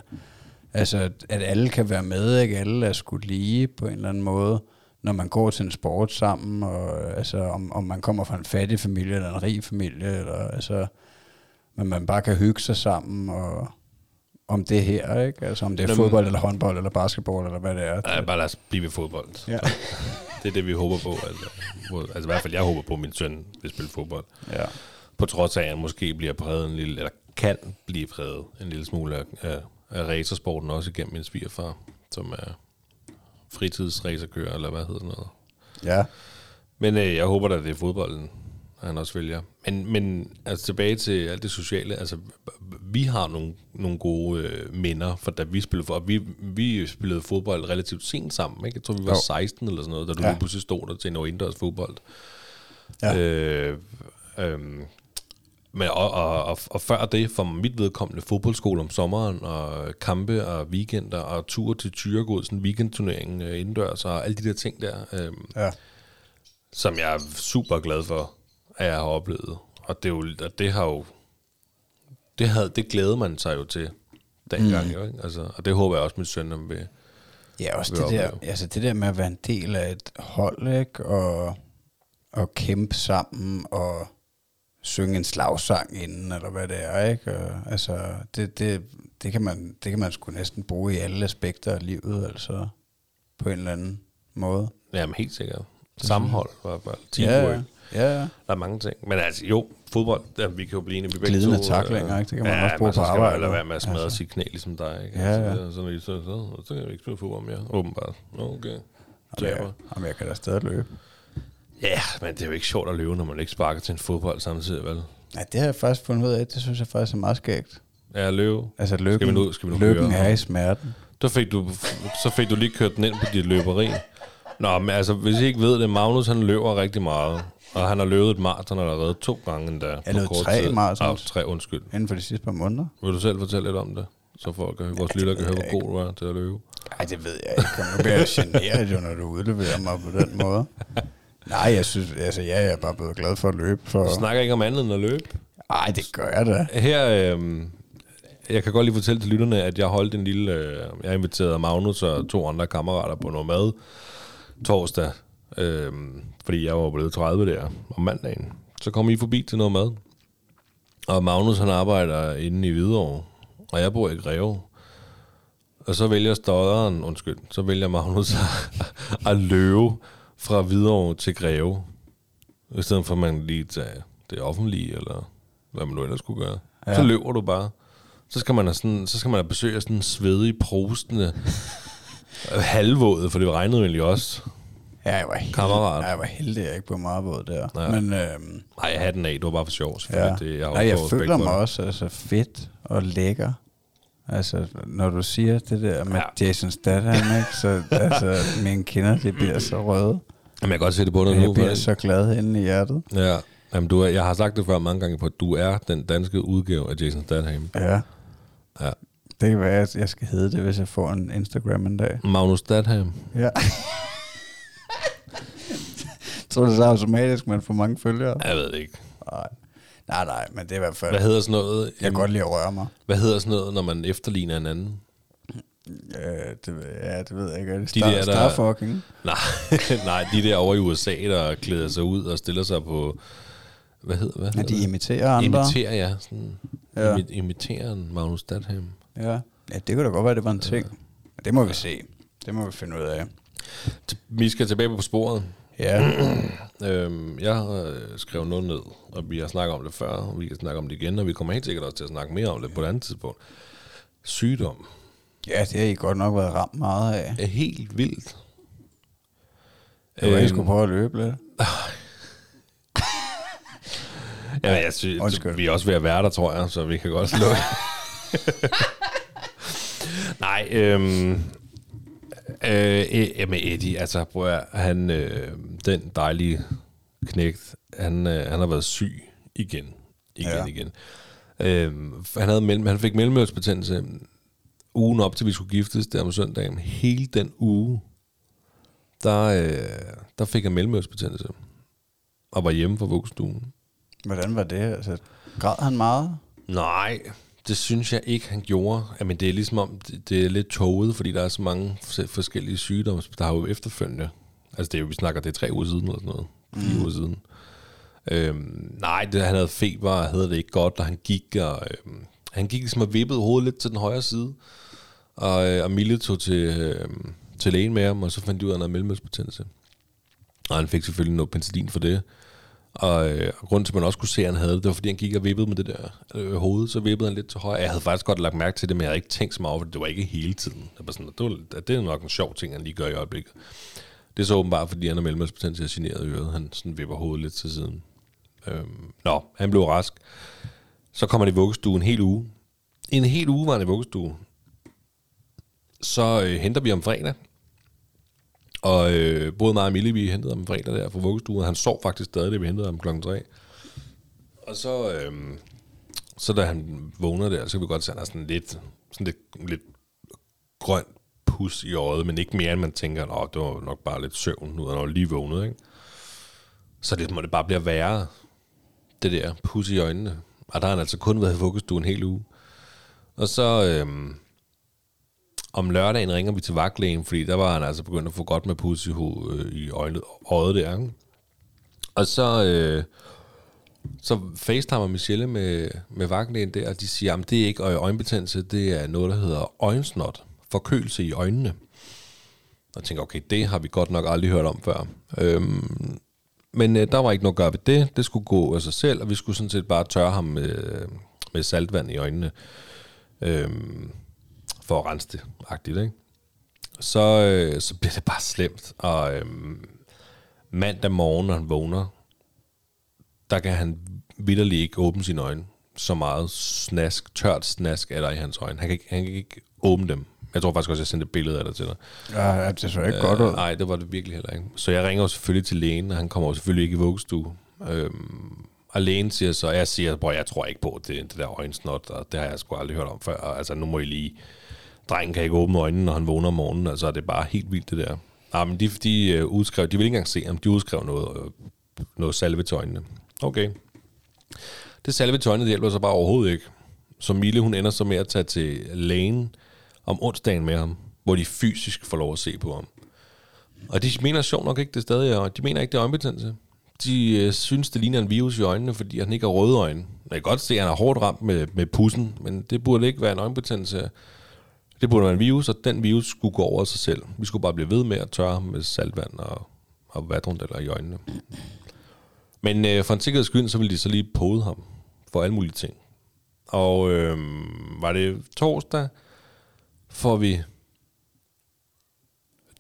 altså, at, at alle kan være med, ikke? Alle er skulle lige på en eller anden måde, når man går til en sport sammen, og øh, altså, om, om man kommer fra en fattig familie eller en rig familie, eller altså, men man bare kan hygge sig sammen, og, om det her, ikke? Altså om det er Jamen- fodbold, eller håndbold, eller basketball, eller hvad det er. Nej, bare lad os blive ved fodbold. Ja. Det er det, vi håber på. Altså, altså i hvert fald, jeg håber på, at min søn vil spille fodbold. ja. På trods af, at han måske bliver præget en lille, eller kan blive præget en lille smule af, af, af racersporten, også igennem min svigerfar, som er fritidsracerkører, eller hvad hedder noget. Ja. Men øh, jeg håber da, at det er fodbolden, han også vælger. Men, men altså tilbage til alt det sociale, altså vi har nogle, nogle gode øh, minder, for da vi spillede fodbold, vi, vi spillede fodbold relativt sent sammen, ikke? Jeg tror, vi var Jo. 16 eller sådan noget, da du Ja. pludselig stod der til noget indendørs fodbold. Ja. Øh, øhm, men og, og, og, og før det, for mit vedkommende fodboldskole om sommeren, og kampe og weekender, og ture til Tyregod, sådan en weekendturnering øh, indendørs, og alle de der ting der. Øh, Ja. som jeg er super glad for, at jeg har oplevet. Og det, er jo, og det har jo... Det, havde, det glæder man sig jo til dengang, mm. jo, ikke? Altså, og det håber jeg også, min søn vil. Ja, også vil det der, opleve. altså det der med at være en del af et hold, ikke? Og, og kæmpe sammen, og synge en slagsang inden, eller hvad det er, ikke? Og, altså, det, det, det, kan man, det kan man sgu næsten bruge i alle aspekter af livet, altså, på en eller anden måde. Jamen helt sikkert. Sammenhold, i hvert fald. Ja, Teamwork. Ja, ja. Der er mange ting. Men altså, jo, fodbold, der, vi kan jo blive enige. Glidende to, tacklinger, ikke? Det kan man ja, også bruge så på arbejde. Man lade være med at smadre Altså. sit knæ, ligesom dig. Ikke? Ja, altså, ja. Sådan, så, så, så, så kan vi ikke spille fodbold mere, åbenbart. Nå, Okay. Jamen, jeg, jamen, jeg kan da stadig løbe. Ja, men det er jo ikke sjovt at løbe, når man ikke sparker til en fodbold samtidig, vel? Ja, det har jeg faktisk fundet ud af. Det synes jeg faktisk er meget skægt. Ja, løbe. Altså, lykken, Skal vi nu- skal vi nu lykken høre? er i smerten. Der fik du, så fik du lige kørt den ind på dit løberi. Nå, men altså, hvis I ikke ved det, Magnus han løber rigtig meget. Og han har løbet et maraton allerede to gange endda. på løbet kort tre tid. marathons. Ja, tre, undskyld. Inden for de sidste par måneder. Vil du selv fortælle lidt om det? Så folk kan, vores lytter kan høre, hvor god du er til at løbe. Nej, det ved jeg ikke. Nu bliver jeg generet, jo, når du udleverer mig på den måde. Nej, jeg synes, altså, ja, jeg er bare blevet glad for at løbe. For... Du snakker ikke om andet end at løbe. Nej, det gør jeg da. Her, øh, jeg kan godt lige fortælle til lytterne, at jeg holdt en lille... Øh, jeg inviterede Magnus og to andre kammerater på noget mad torsdag, øh, fordi jeg var blevet 30 der om mandagen. Så kom I forbi til noget mad. Og Magnus han arbejder inde i Hvidovre, og jeg bor i Greve. Og så vælger stodderen, undskyld, så vælger Magnus at, at løbe fra Hvidovre til Greve. I stedet for at man lige tager det offentlige, eller hvad man nu ellers skulle gøre. Ja. Så løber du bare. Så skal man have, sådan, så skal man have besøg af sådan en svedig, prostende, halvvåde, for det regnede jo egentlig også. Ja, jeg var heldig, Kammerat. Ja, jeg var heldig, at jeg ikke blev meget våd der. Ja. Ja. Men øhm, Nej, jeg havde den af, det var bare for sjov. ja. selvfølgelig. Det, jeg, Nej, jeg føler mig det. også altså, fedt og lækker. Altså, når du siger det der med Ja. ja. Jason Statham, ikke? så altså, mine kinder, de bliver så røde. Jamen, jeg kan godt se det på dig Jeg nu. bliver faktisk. så glad inde i hjertet. Ja. Jamen, du er, jeg har sagt det før mange gange på, at du er den danske udgave af Jason Statham. Ja. Ja. Det kan være, at jeg skal hedde det, hvis jeg får en Instagram en dag. Magnus Statham. Ja. tror du så automatisk, man får mange følgere? Jeg ved det ikke. Nej. Nej, nej, men det er i hvert fald... Hvad hedder sådan noget? Jeg kan godt lide at røre mig. Hvad hedder sådan noget, når man efterligner en anden? Ja, det, ved- ja, det ved jeg ikke. Er det De star, der, der- Starfucking? Nej, nej, de der over i USA, der klæder sig ud og stiller sig på... Hvad hedder, hvad Ja, hedder de det? imiterer andre. Imiterer, ja. Sådan, Ja. ja. Imiterer en Magnus Statham. Ja. ja, det kunne da godt være, det var en ting. Men det må vi se. Det må vi finde ud af. Vi skal tilbage på sporet. Ja, Øhm, jeg har øh, skrevet noget ned, og vi har snakket om det før, og vi kan snakke om det igen, og vi kommer helt sikkert også til at snakke mere om det på et andet tidspunkt. Sygdom ja det har I godt nok været ramt meget af. er helt vildt. I Øhm, skulle prøve at løbe lidt. Ja, jeg synes, Undskyld. vi er også ved at være der, tror jeg, så vi kan godt slå. Nej, øhm, øh, øh, jamen Eddie, altså prøv at, han, øh, den dejlige knægt, han, øh, han har været syg igen, igen, ja. Igen. Øhm, han, havde mellem, han fik mellemørsbetændelse ugen op til vi skulle giftes der om søndagen. Hele den uge, der, øh, der fik han mellemørsbetændelse og var hjemme fra vuggestuen. Hvordan var det? Altså, græd han meget? Nej, det synes jeg ikke, han gjorde. Jamen, det er ligesom om, det, det er lidt toget, fordi der er så mange fors- forskellige sygdomme, der har jo efterfølgende. Altså, det er jo, vi snakker, det er tre uger siden eller sådan noget. Fire mm. uger siden. Øhm, nej, det, han havde feber, og havde det ikke godt, og han gik, og øhm, han gik ligesom og vippede hovedet lidt til den højre side, og, øh, og Mille tog til, øh, til lægen med ham, og så fandt de ud af noget mellemødsbetændelse. Og han fik selvfølgelig noget penicillin for det. Og, øh, og grunden til, at man også kunne se, at han havde det, det var, fordi han gik og vippede med det der øh, hoved, så vippede han lidt til højre. Jeg havde faktisk godt lagt mærke til det, men jeg havde ikke tænkt så meget over det. Det var ikke hele tiden. Det var sådan, det, var, det er nok en sjov ting, han lige gør i øjeblikket. Det er så åbenbart, fordi han er mellemødsbetændelse og generet i øret. Han sådan vipper hovedet lidt til siden. Øhm, nå, han blev rask. Så kommer han i vuggestue en hel uge. En hel uge var han i vuggestue. Så øh, henter vi om fredag. Og øh, både mig og Mille, vi hentede ham fredag der fra vuggestuen. Han sov faktisk stadig, da vi hentede ham klokken 3. Og så, øh, så da han vågner der, så kan vi godt se, at han er sådan lidt, sådan lidt, lidt grøn pus i øjet, men ikke mere, end man tænker, at det var nok bare lidt søvn, nu er han lige vågnet, ikke? Så det må det bare blive værre, det der pus i øjnene. Og der har han altså kun været i vuggestuen en hel uge. Og så øh, om lørdagen ringer vi til vagtlægen, fordi der var han altså begyndt at få godt med pus i, øh, i øjnet, øjet der. Ikke? Og så, øh, så facetimer Michelle med, med vagtlægen der, og de siger, at det er ikke øjenbetændelse, det er noget, der hedder øjensnot, forkølelse i øjnene. Og jeg tænker, okay, det har vi godt nok aldrig hørt om før. Øhm, men øh, der var ikke noget at gøre ved det. Det skulle gå af sig selv, og vi skulle sådan set bare tørre ham med, øh, med saltvand i øjnene. Øhm, for at rense det, agtigt, ikke? Så, øh, så bliver det bare slemt. Og øhm, mandag morgen, når han vågner, der kan han vidderligt ikke åbne sine øjne. Så meget snask, tørt snask er der i hans øjne. Han kan ikke, han kan ikke åbne dem. Jeg tror faktisk også, jeg sendte et billede af det til dig. Ja, det så ikke øh, godt ud. Nej, det var det virkelig heller ikke. Så jeg ringer jo selvfølgelig til lægen, og han kommer jo selvfølgelig ikke i vuggestue. Øhm, og lægen siger så, jeg siger, at jeg tror ikke på det, det der øjensnot, og det har jeg sgu aldrig hørt om før. Altså, nu må I lige... Drengen kan ikke åbne øjnene, når han vågner om morgenen. Altså, det er bare helt vildt, det der. Nej, men de, de øh, udskrev, de vil ikke engang se ham. De udskrev noget, øh, noget salve til øjnene. Okay. Det salve til øjnene, det hjælper så bare overhovedet ikke. Så Mille, hun ender så med at tage til lægen, om onsdagen med ham, hvor de fysisk får lov at se på ham. Og de mener sjovt nok ikke, det stadig og de mener ikke, det er øjenbetændelse. De øh, synes, det ligner en virus i øjnene, fordi han ikke har røde øjne. Jeg kan godt se, at han er hårdt ramt med, med pussen, men det burde ikke være en øjenbetændelse. Det burde være en virus, og den virus skulle gå over sig selv. Vi skulle bare blive ved med at tørre med saltvand og, og vadrundeller i øjnene. Men øh, for en sikkerheds skyld, så ville de så lige pode ham for alle mulige ting. Og øh, var det torsdag, får vi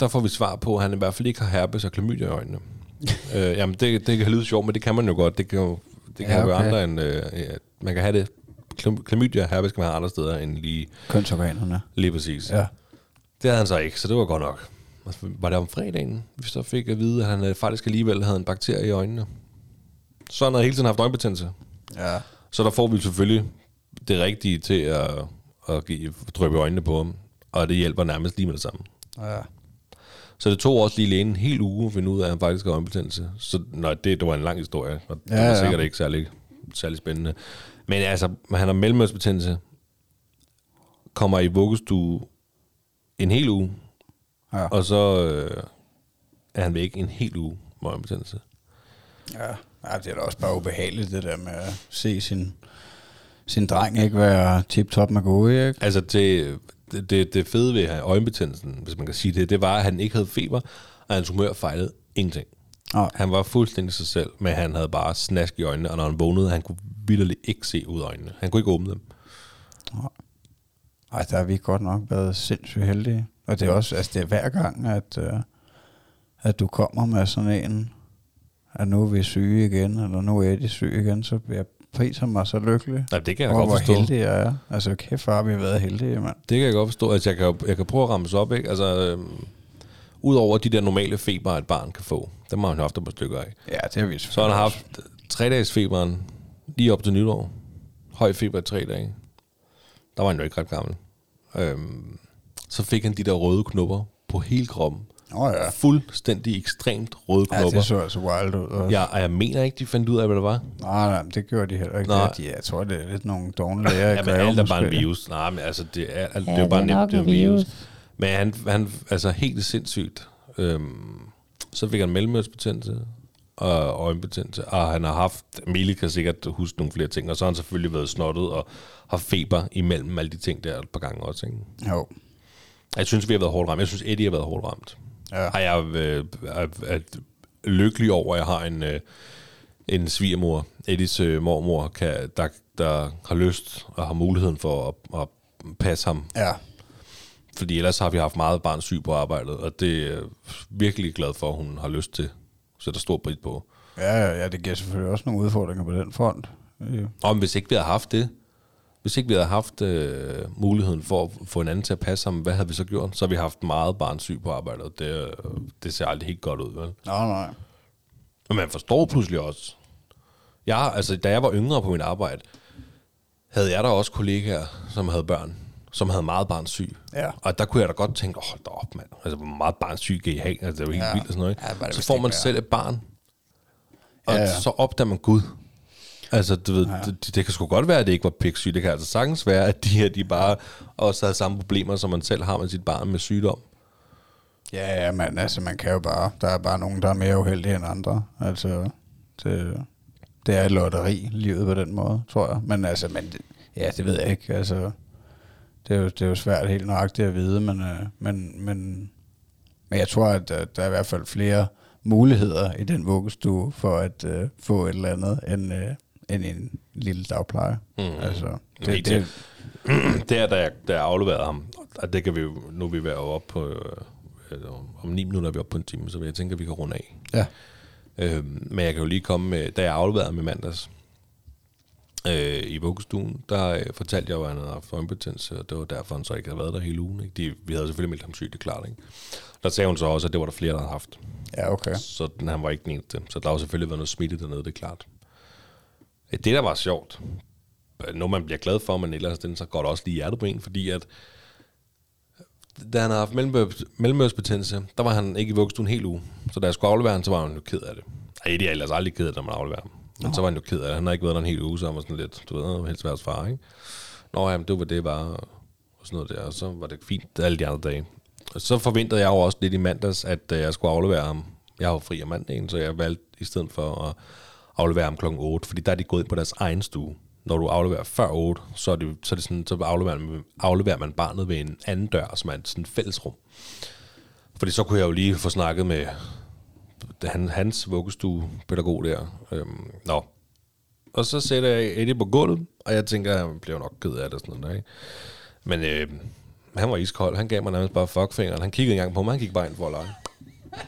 der får vi svar på, at han i hvert fald ikke har herpes og klamydia i øjnene. øh, jamen, det, det kan lyde sjovt, men det kan man jo godt. Det kan jo det kan ja, okay. være andre end... Øh, man kan have det... Klamydia og herpes kan man have andre steder end lige... Kønsorganerne. Lige præcis. Ja. Det havde han så ikke, så det var godt nok. Var det om fredagen, vi så fik at vide, at han øh, faktisk alligevel havde en bakterie i øjnene. Så han havde hele tiden haft øjenbetændelse. Ja. Så der får vi selvfølgelig det rigtige til at og give, drøbe øjnene på ham, og det hjælper nærmest lige med det samme. Ja. Så det tog også lige lægen en hel uge at finde ud af, at han faktisk har øjenbetændelse. Så nej, det, det var en lang historie, og det ja, var sikkert ja. ikke særlig, særlig spændende. Men altså, han har mellemørsbetændelse, kommer i vuggestue en hel uge, ja. og så øh, er han væk en hel uge med øjenbetændelse. Ja. ja, det er da også bare ubehageligt, det der med at se sin sin dreng ikke være tip-top med gode, ikke? Altså, det, det, det fede ved øjenbetændelsen, hvis man kan sige det, det var, at han ikke havde feber, og hans humør fejlede ingenting. Nej. Han var fuldstændig sig selv, men han havde bare snask i øjnene, og når han vågnede, han kunne vildt ikke se ud af øjnene. Han kunne ikke åbne dem. Nej, der har vi godt nok været sindssygt heldige. Og det er også, altså det er hver gang, at, uh, at du kommer med sådan en, at nu er vi syge igen, eller nu er de syge igen, så bliver jeg priser mig så lykkelig. Ja, det kan jeg godt forstå. hvor heldig jeg er. Altså, kæft far, vi har været heldige, mand. Det kan jeg godt forstå. Altså, jeg kan, jeg kan prøve at ramme op, ikke? Altså, øhm, Udover de der normale feber, et barn kan få, dem har han haft et par stykker af. Ja, det har vi Så han har haft tre dages feberen lige op til nytår. Høj feber i tre dage. Der var han jo ikke ret gammel. Øhm, så fik han de der røde knopper på hele kroppen. Oh, ja. Fuldstændig ekstremt røde knopper. Ja, det så altså wild ud. Også. Ja, og jeg mener ikke, de fandt ud af, hvad det var. Nej, nej, det gjorde de heller ikke. Nej. De, jeg tror, det er lidt nogle dogne læger. ja, men alt er bare en virus. Nej, men altså, det er, alt, ja, det er bare nemt, det er en virus. virus. Men han, han altså helt sindssygt. Øhm, så fik han mellemørsbetændelse, og øjenbetændelse, og han har haft, Mille kan sikkert huske nogle flere ting, og så har han selvfølgelig været snottet og har feber imellem alle de ting der et par gange også. Ikke? Jo. Jeg synes, vi har været hårdt ramt. Jeg synes, Eddie har været hårdt ramt. Ja. Og jeg øh, er, er lykkelig over, at jeg har en, øh, en svigermor, Eddies øh, mormor, kan, der, der har lyst og har muligheden for at, at passe ham. Ja. Fordi ellers har vi haft meget barns syg på arbejdet, og det er jeg virkelig glad for, at hun har lyst til. Så der stor pris på. Ja, ja, ja, det giver selvfølgelig også nogle udfordringer på den front. Øh, Og hvis ikke vi havde haft det, hvis ikke vi havde haft øh, muligheden for at få en anden til at passe ham, hvad havde vi så gjort? Så har vi haft meget barns syg på arbejdet, og det, øh, det ser aldrig helt godt ud, vel? Nå, nej. Men man forstår pludselig også. Jeg, altså, da jeg var yngre på min arbejde, havde jeg der også kollegaer, som havde børn, som havde meget barnsyg. Ja. Og der kunne jeg da godt tænke, åh, hold da op, mand. Altså, hvor meget barnsyg kan I have? Altså, det er jo helt Ja. vildt og sådan noget. ikke? Ja, var det så får man selv et barn, og Ja, ja. så opdager man Gud. Altså, du ved, ja. det, det, kan sgu godt være, at det ikke var piksyg. Det kan altså sagtens være, at de her, de bare også havde samme problemer, som man selv har med sit barn med sygdom. Ja, ja, men altså, man kan jo bare... Der er bare nogen, der er mere uheldige end andre. Altså, det, det er et lotteri, livet på den måde, tror jeg. Men altså, men, det- ja, det ved jeg ikke. Altså, det er jo, det er jo svært helt nøjagtigt at vide, men, øh, men, men, men jeg tror, at øh, der er i hvert fald flere muligheder i den vuggestue for at øh, få et eller andet, end, øh, end en lille dagpleje. Mhm. Altså, Helt det, det, der, da jeg, da jeg afleverede ham, og det kan vi jo, nu vi være op på, øh, om ni minutter er vi oppe på en time, så jeg tænker, at vi kan runde af. ja, Øh, men jeg kan jo lige komme med, da jeg afleverede ham i mandags øh, i vuggestuen, der øh, fortalte jeg jo, at han havde haft øjenbetændelse, og det var derfor, han så ikke havde været der hele ugen. Ikke? De, vi havde selvfølgelig meldt ham syg, det er klart. Ikke? Der sagde hun så også, at det var der flere, der havde haft. ja, okay. Så den, han var ikke den eneste. Så der har selvfølgelig været noget smitte dernede, det er klart. Det, der var sjovt, noget man bliver glad for, men ellers den, så går det også lige hjertet på en, fordi at da han havde haft mellemørsbetændelse, der var han ikke i vuggestuen en hel uge. Så da jeg skulle aflevere ham, så var han jo ked af det. Ej, det er ellers aldrig ked af når man afleverer ham. Men så var han jo ked af det. Han har ikke været der en hel uge, så han var sådan lidt, du ved, helst være far, ikke? Nå, jamen, det var det bare, og sådan noget der. Og så var det fint alle de andre dage. Og så forventede jeg jo også lidt i mandags, at øh, jeg skulle aflevere ham. Jeg har jo fri om mandagen, så jeg valgte i stedet for at aflevere ham klokken 8, fordi der er de gået ind på deres egen stue. Når du afleverer før 8, så er det, så er det sådan, så afleverer man, afleverer man barnet ved en anden dør, som er et sådan fællesrum. Fordi så kunne jeg jo lige få snakket med han, hans vuggestuepædagog der. Øhm, nå. Og så sætter jeg Eddie på gulvet, og jeg tænker, han bliver nok ked af det og sådan noget. Ikke? Men øh, han var iskold. Han gav mig nærmest bare fuckfingeren. Han kiggede ikke engang på mig. Han gik bare ind for at lege.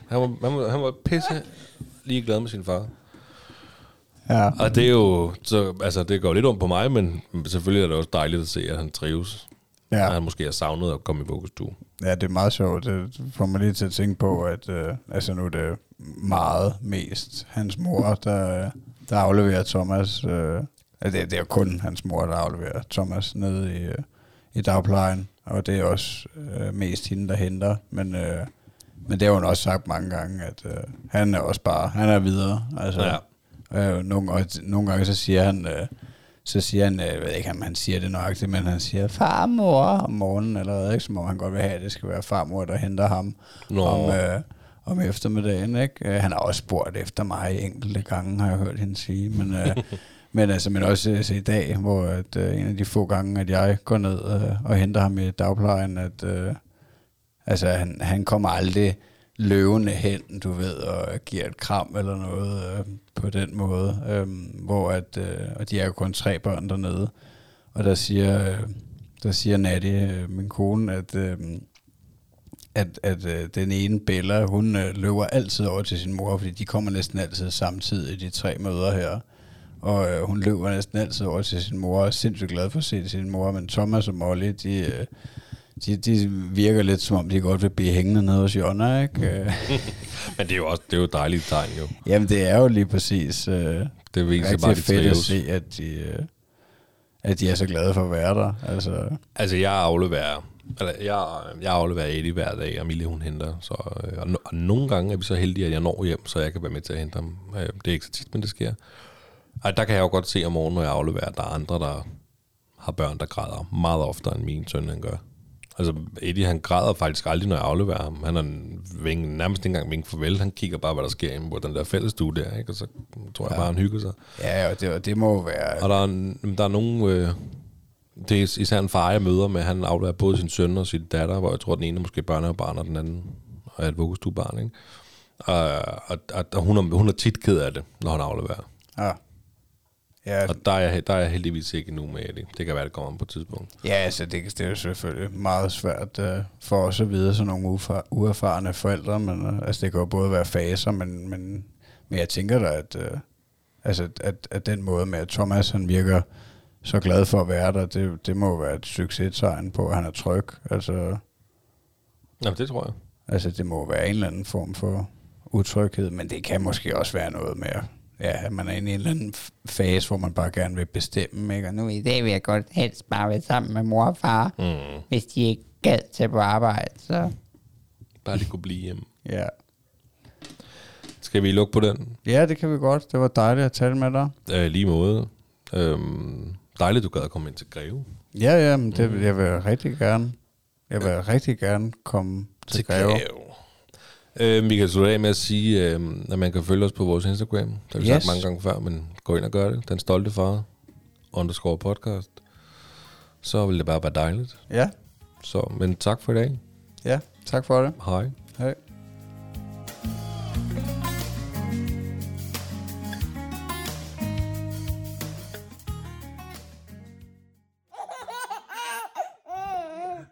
Han var, han var, han var pisse ligeglad med sin far. Ja, Og det er jo, så, altså det går lidt om på mig, men selvfølgelig er det også dejligt at se, at han trives. Ja. At han måske har savnet at komme i vuggestue. Ja, det er meget sjovt. Det får mig lige til at tænke på, at øh, altså nu er det meget mest hans mor, der, der afleverer Thomas. Øh, altså det, det er jo kun hans mor, der afleverer Thomas nede i, øh, i dagplejen. Og det er også øh, mest hende, der henter. Men, øh, men det har hun også sagt mange gange, at øh, han er også bare, han er videre. Altså, Ja. øh, nogle, og nogle gange så siger han... Øh, så siger han, øh, jeg ved ikke om han siger det nøjagtigt, men han siger farmor om morgenen, eller hvad, ikke? som om han godt vil have, at det skal være farmor, der henter ham Nå. om, øh, om eftermiddagen. Ikke? Øh, Han har også spurgt efter mig enkelte gange, har jeg hørt hende sige. Men, øh, men, altså, men også øh, så i dag, hvor at, øh, en af de få gange, at jeg går ned øh, og henter ham i dagplejen, at øh, altså, han, han kommer aldrig løvende hen, du ved, og giver et kram eller noget øh, på den måde. Øh, hvor at, øh, og de er jo kun tre børn dernede. Og der siger, øh, der siger Natty, øh, min kone, at, øh, at, at øh, den ene Bella, hun øh, løber altid over til sin mor, fordi de kommer næsten altid samtidig, de tre møder her. Og øh, hun løber næsten altid over til sin mor, og er sindssygt glad for at se sin mor. Men Thomas og Molly, de, øh, de, de virker lidt som om, de godt vil blive hængende nede hos Jonna, ikke? Øh, Men det er jo også det er jo et dejligt tegn, jo. Jamen, det er jo lige præcis øh, Det viser rigtig bare, at fedt at trives. se, at de, øh, at de er så glade for at være der. Altså, Altså, jeg afleverer, eller jeg, jeg afleverer Eddie hver dag, og Mille hun henter. Så, øh, og, no, og, nogle gange er vi så heldige, at jeg når hjem, så jeg kan være med til at hente ham. Øh, Det er ikke så tit, men det sker. Og der kan jeg jo godt se om morgenen, når jeg afleverer, at der er andre, der har børn, der græder meget oftere, end min søn han gør. Altså, Eddie, han græder faktisk aldrig, når jeg afleverer ham. Han er en ving, nærmest ikke engang ving farvel. Han kigger bare, hvad der sker inde på den der fællesstue der, ikke? Og så tror jeg bare, han hygger sig. Ja, og det, og det må jo være... Og der er, der er nogen... Øh, det er især en far, jeg møder med. Han afleverer både sin søn og sin datter, hvor jeg tror, den ene er måske børnebarn, og den anden er et vuggestuebarn, ikke? Og, og, og, og hun, er, hun er tit ked af det, når han afleverer. Ja. Ja, Og der er, jeg, der er jeg heldigvis ikke endnu med det. Det kan være, det kommer på et tidspunkt. ja altså det, det er jo selvfølgelig meget svært uh, for os at vide, sådan nogle ufa- uerfarne forældre, men uh, altså, det kan jo både være faser, men, men, men jeg tænker da, at, uh, altså, at, at den måde med, at Thomas han virker så glad for at være der, det, det må være et succestegn på, at han er tryg. Altså, Jamen, det tror jeg. altså det må være en eller anden form for utryghed, men det kan måske også være noget med, ja, at man er inde i en eller anden fase, hvor man bare gerne vil bestemme, ikke? Og nu Nu i dag vil jeg godt helst bare være sammen med mor og far, Mm. hvis de ikke gad til på arbejde. Så Bare lige kunne blive hjemme. Ja. Skal vi lukke på den? ja, det kan vi godt. Det var dejligt at tale med dig. Øh, lige måde. Øhm, dejligt, du gad at komme ind til Greve. Ja, ja, men det vil jeg vil rigtig gerne. Jeg vil rigtig gerne komme til, til Greve. Øh, vi kan slutte af med at sige, øh, at man kan følge os på vores Instagram. Det har vi. Yes. sagt mange gange før, men gå ind og gør det. Den stolte far, underscore podcast. Så vil det bare være dejligt. Ja, Så, men tak for i dag. ja, tak for det. Hej. Hej.